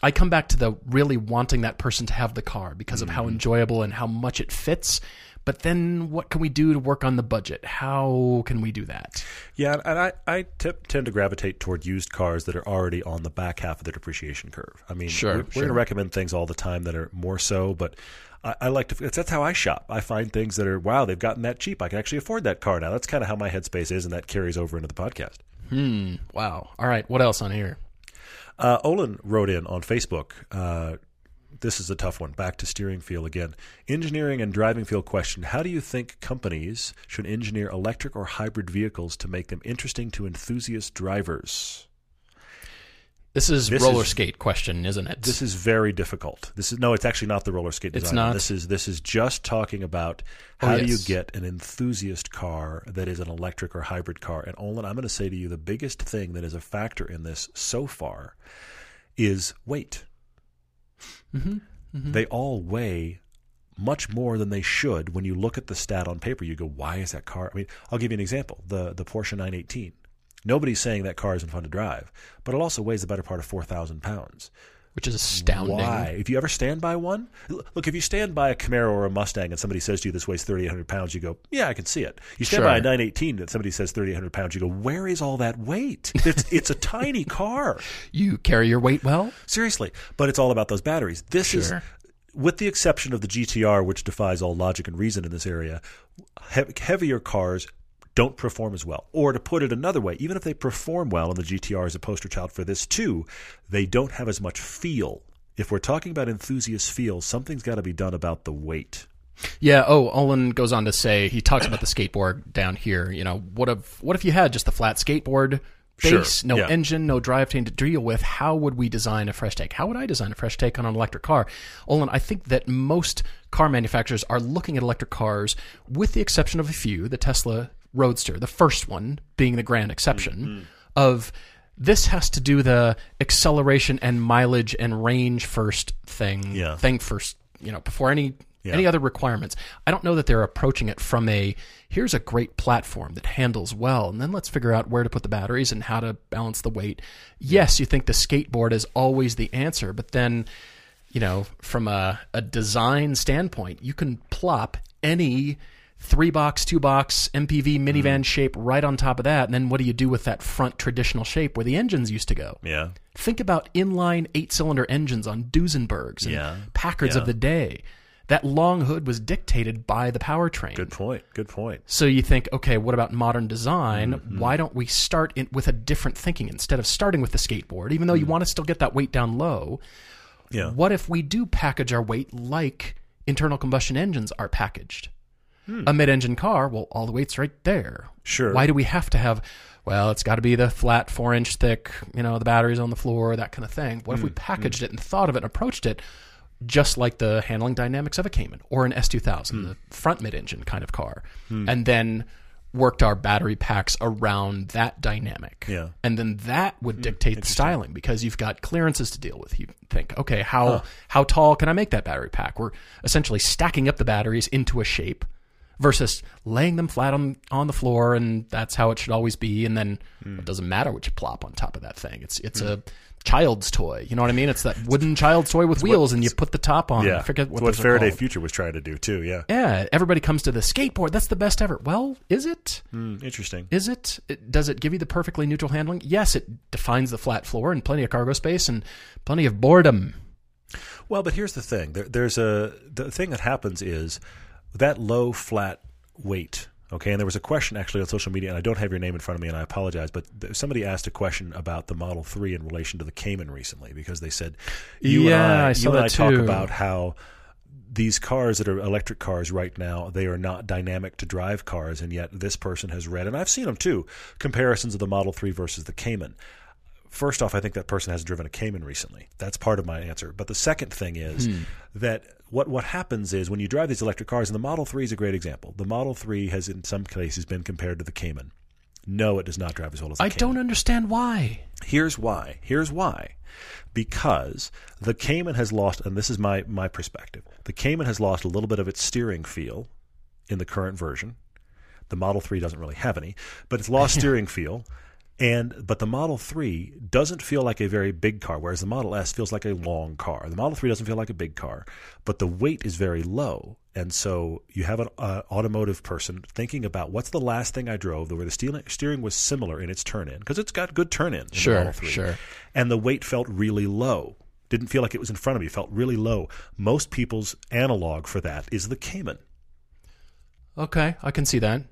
I come back to the really wanting that person to have the car because of Mm-hmm. how enjoyable and how much it fits. But then, what can we do to work on the budget? How can we do that? Yeah, and I, I tend to gravitate toward used cars that are already on the back half of the depreciation curve. I mean, Sure, we're, we're going to recommend things all the time that are more so, but I, I like to. That's how I shop. I find things that are wow, they've gotten that cheap. I can actually afford that car now. That's kind of how my headspace is, and that carries over into the podcast. Hmm. Wow. All right. What else on here? Uh, Olin wrote in on Facebook. Uh, this is a tough one. Back to steering feel again. Engineering and driving feel question. How do you think companies should engineer electric or hybrid vehicles to make them interesting to enthusiast drivers? This is This roller is- skate question, isn't it? This is very difficult. This is no, it's actually not the roller skate It's design. not? This is this is just talking about Oh, how do you get an enthusiast car that is an electric or hybrid car. And Olin, I'm going to say to you, the biggest thing that is a factor in this so far is weight. Mm-hmm. They all weigh much more than they should when you look at the stat on paper. You go, why is that car? I mean, I'll give you an example. The the Porsche 918. Nobody's saying that car isn't fun to drive, but it also weighs the better part of 4,000 pounds. which is astounding. Why? If you ever stand by one, look. If you stand by a Camaro or a Mustang and somebody says to you, "This weighs 3,800 pounds," you go, "Yeah, I can see it." You stand Sure. by a 918 and somebody says 3,800 pounds, you go, "Where is all that weight?" It's, it's a tiny car. You carry your weight well. Seriously, but it's all about those batteries. This is, with the exception of the GTR, which defies all logic and reason in this area, he- heavier cars don't perform as well. Or to put it another way, even if they perform well, and the GTR is a poster child for this too, they don't have as much feel. If we're talking about enthusiast feel, something's got to be done about the weight. Yeah. Oh, Olin goes on to say he talks about the skateboard down here. You know, what if what if you had just a flat skateboard Sure, base, no yeah. engine, no drivetrain to deal with? How would we design a fresh take? How would I design a fresh take on an electric car? Olin, I think that most car manufacturers are looking at electric cars, with the exception of a few, the Tesla Roadster, the first one being the grand exception Mm-hmm. of. This has to do the acceleration and mileage and range first thing Yeah. thing first, you know, before any Yeah. any other requirements. I don't know that they're approaching it from a here's a great platform that handles well, and then let's figure out where to put the batteries and how to balance the weight. Yes, you think the skateboard is always the answer, but then, you know, from a, a design standpoint, you can plop any three box, two box MPV minivan shape right on top of that, and then what do you do with that front traditional shape where the engines used to go? Yeah. Think about inline eight cylinder engines on Duesenbergs and Yeah. Packards Yeah. of the day. That long hood was dictated by the powertrain. Good point. Good point. So you think, okay, what about modern design? Mm-hmm. Why don't we start in, with a different thinking instead of starting with the skateboard, even though you want to still get that weight down low? Mm. Yeah. What if we do package our weight like internal combustion engines are packaged? Hmm. A mid-engine car, well, all the weight's right there. Sure. Why do we have to have? Well, it's got to be the flat four-inch thick, you know, the batteries on the floor, that kind of thing. What if we Hmm. packaged it and thought of it and approached it just like the handling dynamics of a Cayman or an S2000, Hmm. the front mid-engine kind of car, and then worked our battery packs around that dynamic. Yeah. And then that would dictate the styling because you've got clearances to deal with. You think, okay, how how tall can I make that battery pack? We're essentially stacking up the batteries into a shape versus laying them flat on on the floor and that's how it should always be and then it doesn't matter what you plop on top of that thing. It's it's a child's toy. You know what I mean? It's that wooden child's toy with wheels, and you put the top on. Yeah, I forget what, It's what Faraday. Future was trying to do too. Yeah, Yeah, everybody comes to the skateboard. That's the best ever. Well, is it? Hmm, interesting. Is it? it? Does it give you the perfectly neutral handling? Yes, it defines the flat floor and plenty of cargo space and plenty of boredom. Well, but here's the thing. There, there's a the thing that happens is that low flat weight. Okay, and there was a question actually on social media, and I don't have your name in front of me, and I apologize, but th- somebody asked a question about the Model Three in relation to the Cayman recently because they said you Yeah, and I, I saw you and I talk about how these cars that are electric cars right now they are not dynamic to drive cars, and yet this person has read, and I've seen them too, comparisons of the Model Three versus the Cayman. First off, I think that person hasn't driven a Cayman recently. That's part of my answer. But the second thing is Hmm. that what what happens is when you drive these electric cars, and the Model 3 is a great example. The Model 3 has in some cases been compared to the Cayman. No, it does not drive as well as the I Cayman. don't understand why. Here's why. Here's why. Because the Cayman has lost, and this is my, my perspective, the Cayman has lost a little bit of its steering feel in the current version. The Model 3 doesn't really have any, but it's lost steering feel. And but the Model 3 doesn't feel like a very big car, whereas the Model S feels like a long car. The Model 3 doesn't feel like a big car, but the weight is very low. And so you have an uh, automotive person thinking about what's the last thing I drove where the steering, steering was similar in its turn in because it's got good turn in. Sure, Model 3. sure. And the weight felt really low. Didn't feel like it was in front of me. Felt really low. Most people's analog for that is the Cayman. Okay, I can see that.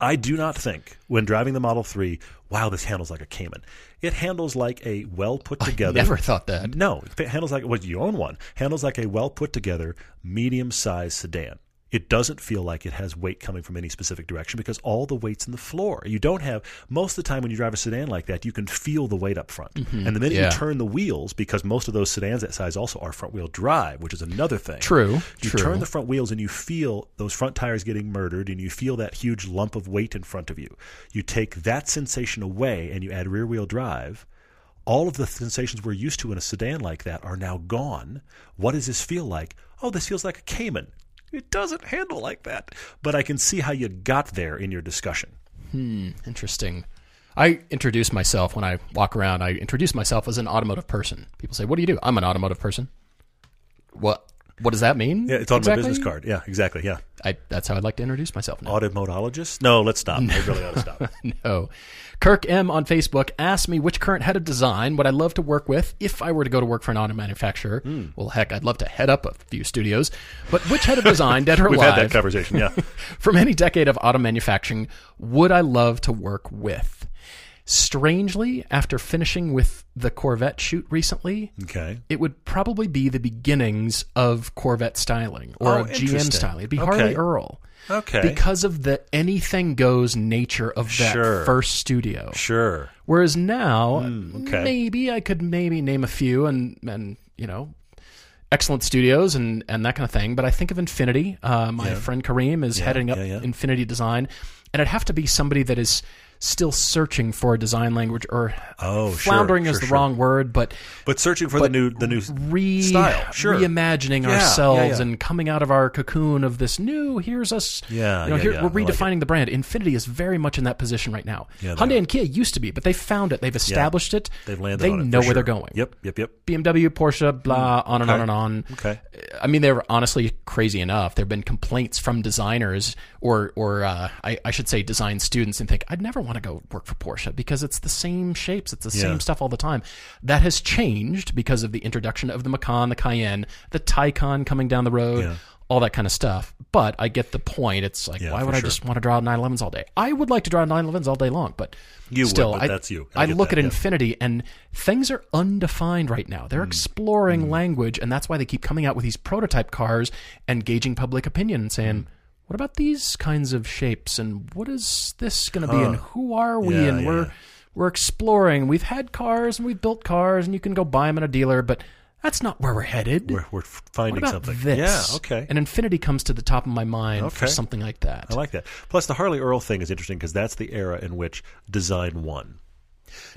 I do not think when driving the Model 3, wow, this handles like a Cayman. It handles like a well put together. Never thought that. No, it handles like well, you own one. Handles like a well put together medium sized sedan. It doesn't feel like it has weight coming from any specific direction because all the weight's in the floor. You don't have most of the time when you drive a sedan like that, you can feel the weight up front. Mm-hmm. And the minute Yeah. you turn the wheels, because most of those sedans that size also are front wheel drive, which is another thing. True, You true. turn the front wheels and you feel those front tires getting murdered and you feel that huge lump of weight in front of you. You take that sensation away and you add rear wheel drive. All of the sensations we're used to in a sedan like that are now gone. What does this feel like? Oh, this feels like a Cayman. It doesn't handle like that. But I can see how you got there in your discussion. Hmm, interesting. I introduce myself when I walk around. I introduce myself as an automotive person. People say, "What do you do?" I'm an automotive person. What? What does that mean? Yeah, it's on exactly? my business card. Yeah, exactly. Yeah. I, that's how I'd like to introduce myself now. Automonologist? No, let's stop. I really ought to stop. no. Kirk M on Facebook asked me which current head of design would I love to work with if I were to go to work for an auto manufacturer. Hmm. Well, heck, I'd love to head up a few studios. But which head of design, dead or We've alive, had that conversation. Yeah. from any decade of auto manufacturing would I love to work with? Strangely, after finishing with the Corvette shoot recently, Okay. it would probably be the beginnings of Corvette styling or Oh, GM styling. It'd be Okay. Harley Earl. Okay. Because of the anything goes nature of that Sure. first studio. Sure. Whereas now, okay. maybe I could maybe name a few and and you know, excellent studios and and that kind of thing. But I think of Infiniti. Uh, my friend Karim is heading up yeah, yeah. Infiniti Design, and it'd have to be somebody that is still searching for a design language or Oh, sure, floundering is sure, the sure. wrong word, but But searching for the new the new re style. Sure. reimagining Yeah, ourselves yeah, yeah. and coming out of our cocoon of this new here's us Yeah, you know, here, we're I like redefining the brand Infiniti is very much in that position right now hyundai and kia used to be but they found it they've established it They've landed they know where they're going Yep, yep, yep. bmw porsche blah on and okay. on and on Okay. I mean, they're honestly crazy enough. There have been complaints from designers, or or uh, I, I should say, design students, and think I'd never want to go work for Porsche because it's the same shapes, it's the Yeah. same stuff all the time. That has changed because of the introduction of the Macan, the Cayenne, the Taycan coming down the road. Yeah. All that kind of stuff, but I get the point. It's like, Yeah, why would I just want to draw 911s all day? I would like to draw 911s all day long, but You would, still, but I, that's you. I I, look that, at yeah. Infiniti, and things are undefined right now. They're exploring language, and that's why they keep coming out with these prototype cars and gauging public opinion and saying, Hmm. "What about these kinds of shapes? And what is this going to be? And who are we? Yeah, and yeah, we're yeah. we're exploring. We've had cars and we've built cars, and you can go buy them at a dealer, but that's not where we're headed. We're, we're finding something. this? Yeah, okay. And Infiniti comes to the top of my mind for something like that. I like that. Plus, the Harley Earl thing is interesting because that's the era in which design won.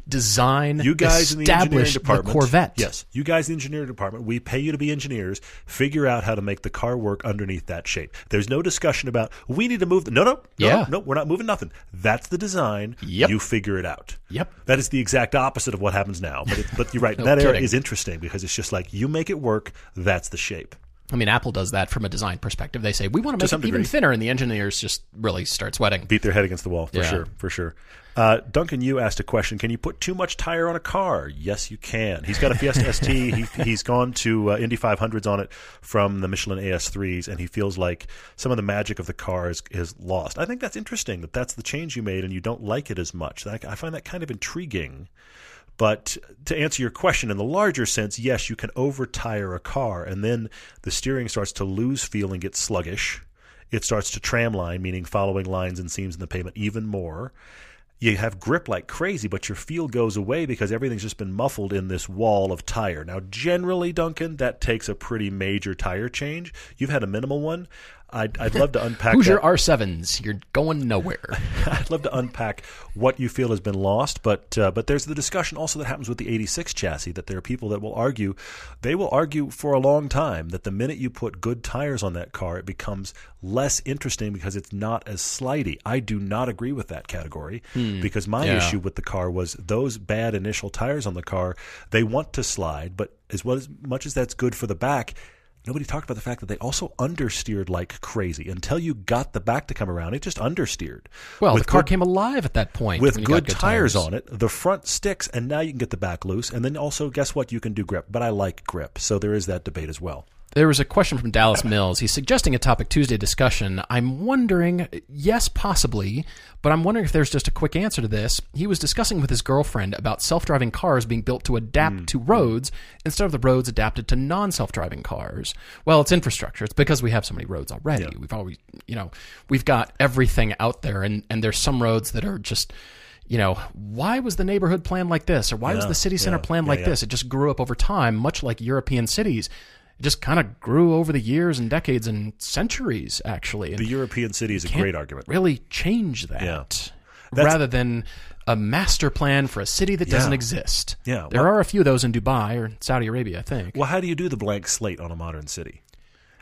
Design, You guys in the engineering department, the Corvette. Yes, you guys in the engineering department, we pay you to be engineers. Figure out how to make the car work underneath that shape. There's no discussion about we need to move. The, no, no, no, Yeah. no, we're not moving nothing. That's the design. Yep. You figure it out. Yep. That is the exact opposite of what happens now. But it, but you're right. No that era kidding. is interesting because it's just like you make it work. That's the shape. I mean, Apple does that from a design perspective. They say we want to make some it even thinner, and the engineers just really start sweating. beat their head against the wall for Yeah. sure for sure uh, duncan you asked a question. Can you put too much tire on a car? Yes you can. He's got a fiesta st he, he's gone to uh, indy 500s on it from the michelin as3s and he feels like some of the magic of the car is, is lost. I think that's interesting that that's the change you made and you don't like it as much. I, I find that kind of intriguing. But to answer your question in the larger sense, yes, you can over tire a car, and then the steering starts to lose feel and get sluggish. It starts to tramline, meaning following lines and seams in the pavement even more. You have grip like crazy, but your feel goes away because everything's just been muffled in this wall of tire. Now, generally, Duncan, that takes a pretty major tire change. You've had a minimal one. I'd, I'd love to unpack Who's that. your R7s? You're going nowhere. I'd love to unpack what you feel has been lost, but uh, but there's the discussion also that happens with the 86 chassis that there are people that will argue, they will argue for a long time that the minute you put good tires on that car, it becomes less interesting because it's not as slidey. I do not agree with that category because my Yeah. issue with the car was those bad initial tires on the car. They want to slide, but as well as much as that's good for the back. Nobody talked about the fact that they also understeered like crazy until you got the back to come around. It just understeered. Well, With the car good- came alive at that point with you good, got tires, on it. The front sticks, and now you can get the back loose. And then also, guess what? You can do grip. But I like grip, so there is that debate as well. There was a question from Dallas Mills. He's suggesting a Topic Tuesday discussion. I'm wondering, yes, possibly, but I'm wondering if there's just a quick answer to this. He was discussing with his girlfriend about self driving cars being built to adapt Hmm. to roads instead of the roads adapted to non self driving cars. Well, it's infrastructure. It's because we have so many roads already. We've always, you know, we've got everything out there, and, and there's some roads that are just. You know, why was the neighborhood planned like this? Or why was the city center yeah, planned yeah, like yeah. this? It just grew up over time, much like European cities. Just kind of grew over the years and decades and centuries, actually. And The European city is a great argument. Really change that. Yeah. Rather than a master plan for a city that doesn't Yeah. exist. Yeah, There well- are a few of those in Dubai or Saudi Arabia, I think. Well, how do you do the blank slate on a modern city?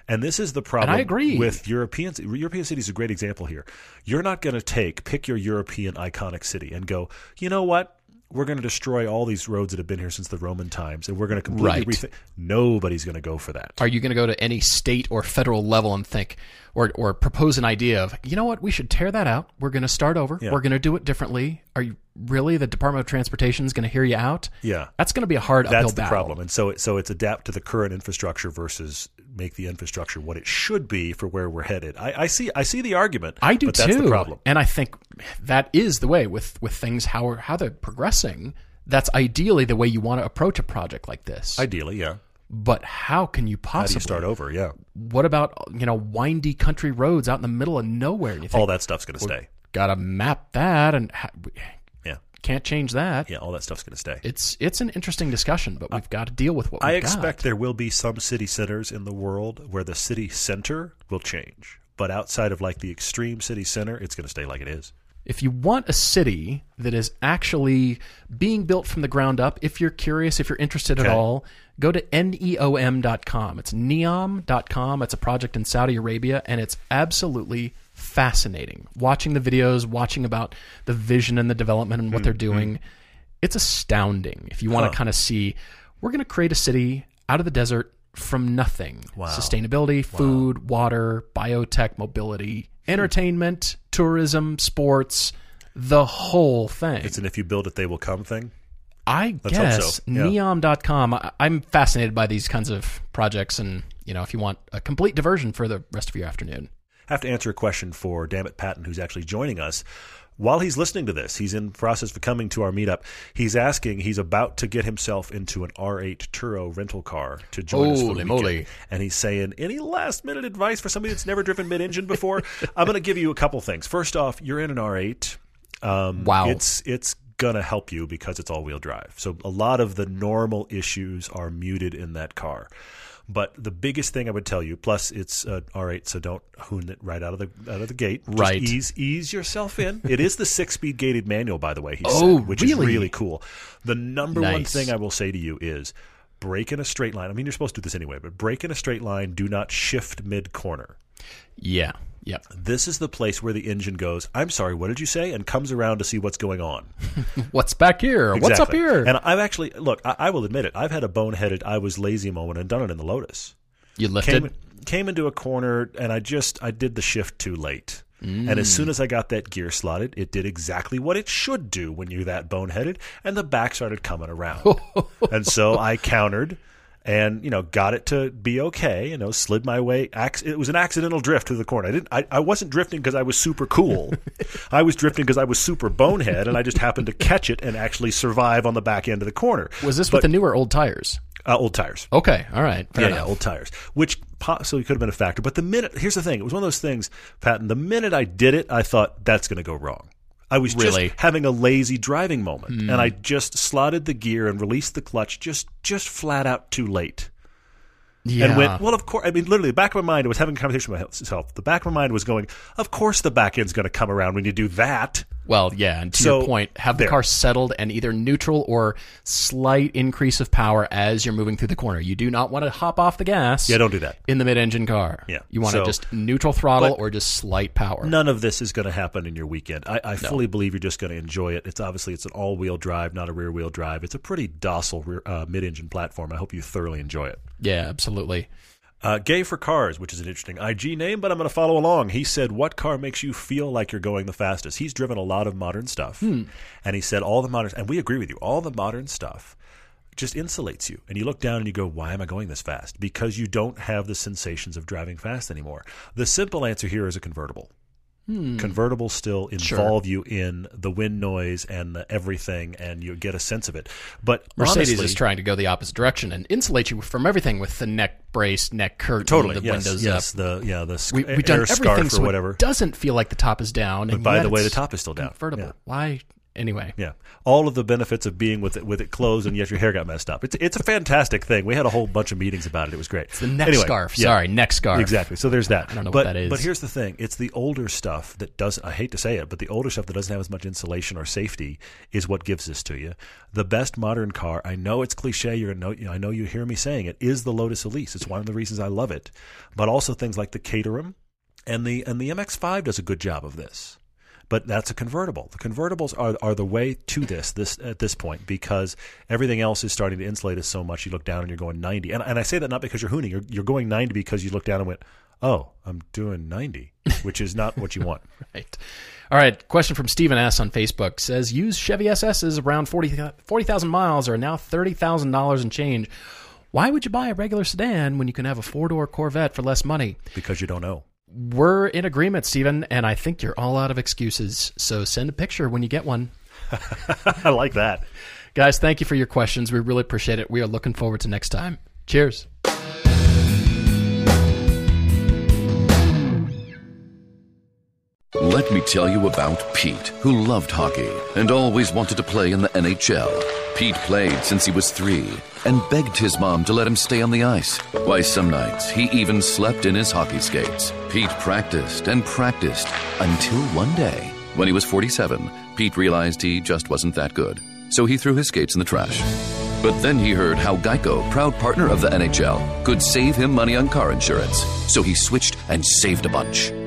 And this is the problem I agree. with European European cities. is A great example here. You're not going to take pick your European iconic city and go. You know what? We're going to destroy all these roads that have been here since the Roman times, and we're going to completely Right. rethink. Nobody's going to go for that. Are you going to go to any state or federal level and think, or, or propose an idea of, you know what, we should tear that out. We're going to start over. Yeah. We're going to do it differently. Are you really the Department of Transportation is going to hear you out? Yeah. That's going to be a hard uphill That's the battle. problem, and so it, so it's adapt to the current infrastructure versus make the infrastructure what it should be for where we're headed. I, I see I see the argument. I do but too. That's the problem. And I think that is the way with with things how how they're progressing. That's ideally the way you want to approach a project like this. Ideally, yeah. but how can you possibly you start over? Yeah, What about you know windy country roads out in the middle of nowhere? You think, all that stuff's going to stay. gotta map that and can't change that. yeah, all that stuff's going to stay. It's it's an interesting discussion, but we've got to deal with what I expect got. there will be some city centers in the world where the city center will change, but outside of like the extreme city center, it's going to stay like it is. If you want a city that is actually being built from the ground up, if you're curious, if you're interested at all, go to neom.com. It's neom.com. It's a project in Saudi Arabia, and it's absolutely fascinating. Watching the videos, watching about the vision and the development and what they're mm-hmm. doing, it's astounding. If you want Huh. to kind of see, we're going to create a city out of the desert from nothing. Wow. Sustainability, food, water, biotech, mobility, entertainment, tourism, sports, the whole thing. It's an if you build it, they will come thing. I Let's guess so. Yeah. neom.com. I, I'm fascinated by these kinds of projects and, you know, if you want a complete diversion for the rest of your afternoon. Have to answer a question for Dammit Patton, who's actually joining us. While he's listening to this, he's in process of coming to our meetup. He's asking, he's about to get himself into an R8 Turo rental car to join us for Holy the moly. weekend. And he's saying, any last minute advice for somebody that's never driven mid engine before? I'm going to give you a couple things. First off, you're in an R8. Um, Wow. It's it's gonna help you because it's all wheel drive. So a lot of the normal issues are muted in that car. But the biggest thing I would tell you, plus it's uh, R8, so don't hoon it right out of the out of the gate. Just Right. ease ease yourself in. it is the six speed gated manual, by the way. He Oh, said, which really? is really cool. The number one thing I will say to you is break in a straight line. I mean, you're supposed to do this anyway, but break in a straight line. Do not shift mid corner. Yeah. Yep. This is the place where the engine goes. I'm sorry, what did you say? And comes around to see what's going on. What's back here? What's up here? And I've actually look. I, I will admit it. I've had a boneheaded. I was lazy moment and done it in the Lotus. you lifted. Came came into a corner and I just I did the shift too late. And as Mm. soon as I got that gear slotted, it did exactly what it should do when you're that boneheaded, and the back started coming around. and so I countered and you know got it to be okay you know slid my way it was an accidental drift to the corner i didn't i, I wasn't drifting because i was super cool i was drifting because i was super bonehead and i just happened to catch it and actually survive on the back end of the corner Was this But- with the new or old tires? uh, old tires Okay. All right. Yeah, yeah, old tires, which possibly could have been a factor. But the minute, here's the thing: it was one of those things, Patton. The minute I did it, I thought that's going to go wrong. I was Really? just having a lazy driving moment, and hmm. I just slotted the gear and released the clutch just just flat out too late. Yeah. And went, well, of course. I mean, literally, the back of my mind I was having a conversation with myself. The back of my mind was going, of course, the back end's going to come around when you do that. Well, yeah, and to So, your point, have the there. car settled and either neutral or slight increase of power as you're moving through the corner. You do not want to hop off the gas. Yeah, don't do that. in the mid-engine car. Yeah. you want to So- just neutral throttle or just slight power. None of this is going to happen in your weekend. I, I fully believe you're just going to enjoy it. It's obviously it's an all-wheel drive, not a rear-wheel drive. It's a pretty docile rear, uh, mid-engine platform. I hope you thoroughly enjoy it. Yeah, absolutely. Uh, Gay for Cars, which is an interesting IG name, but I'm going to follow along. He said, What car makes you feel like you're going the fastest? He's driven a lot of modern stuff. And he said, All the modern, and we agree with you, all the modern stuff just insulates you. And you look down and you go, Why am I going this fast? Because you don't have the sensations of driving fast anymore. The simple answer here is a convertible. Hmm. Convertibles still involve you in the wind noise and the everything, and you get a sense of it. But Mercedes honestly, is trying to go the opposite direction and insulate you from everything with the neck brace, neck curtain, totally the yes, windows yes, up. the yeah the sc- We, air we've done everything scarf so or whatever. it doesn't feel like the top is down. But by the way, the top is still down. Convertible. Yeah. Why? Anyway, Yeah, all of the benefits of being with it with it closed, and yet your hair got messed up. It's it's a fantastic thing. We had a whole bunch of meetings about it. It was great. It's the neck Anyway, scarf. yeah, Sorry, neck scarf. Exactly. So there's that. I don't know but, what that is. But here's the thing: it's the older stuff that doesn't. I hate to say it, but the older stuff that doesn't have as much insulation or safety is what gives this to you. The best modern car. I know it's cliche. You're know. I know you hear me saying it. Is the Lotus Elise. It's one of the reasons I love it. But also things like the Caterham and the and the MX-5 does a good job of this. But that's a convertible. The convertibles are are the way to this this at this point because everything else is starting to insulate us so much. You look down and you're going 90, and and I say that not because you're hooning. You're you're going 90 because you look down and went, oh, I'm doing 90, which is not what you want. Right. All right. Question from Stephen S. on Facebook says used Chevy SSs around 40 40,000 miles are now $30,000 and change. Why would you buy a regular sedan when you can have a four door Corvette for less money? because you don't know. We're in agreement, Stephen, and I think you're all out of excuses. So send a picture when you get one. I like that. Guys, thank you for your questions. We really appreciate it. We are looking forward to next time. Cheers. Let me tell you about Pete, who loved hockey and always wanted to play in the NHL. Pete played since he was three and begged his mom to let him stay on the ice. Why, some nights he even slept in his hockey skates. Pete practiced and practiced until one day, when he was 47, Pete realized he just wasn't that good. So he threw his skates in the trash. But then he heard how Geico, proud partner of the NHL, could save him money on car insurance. So he switched and saved a bunch.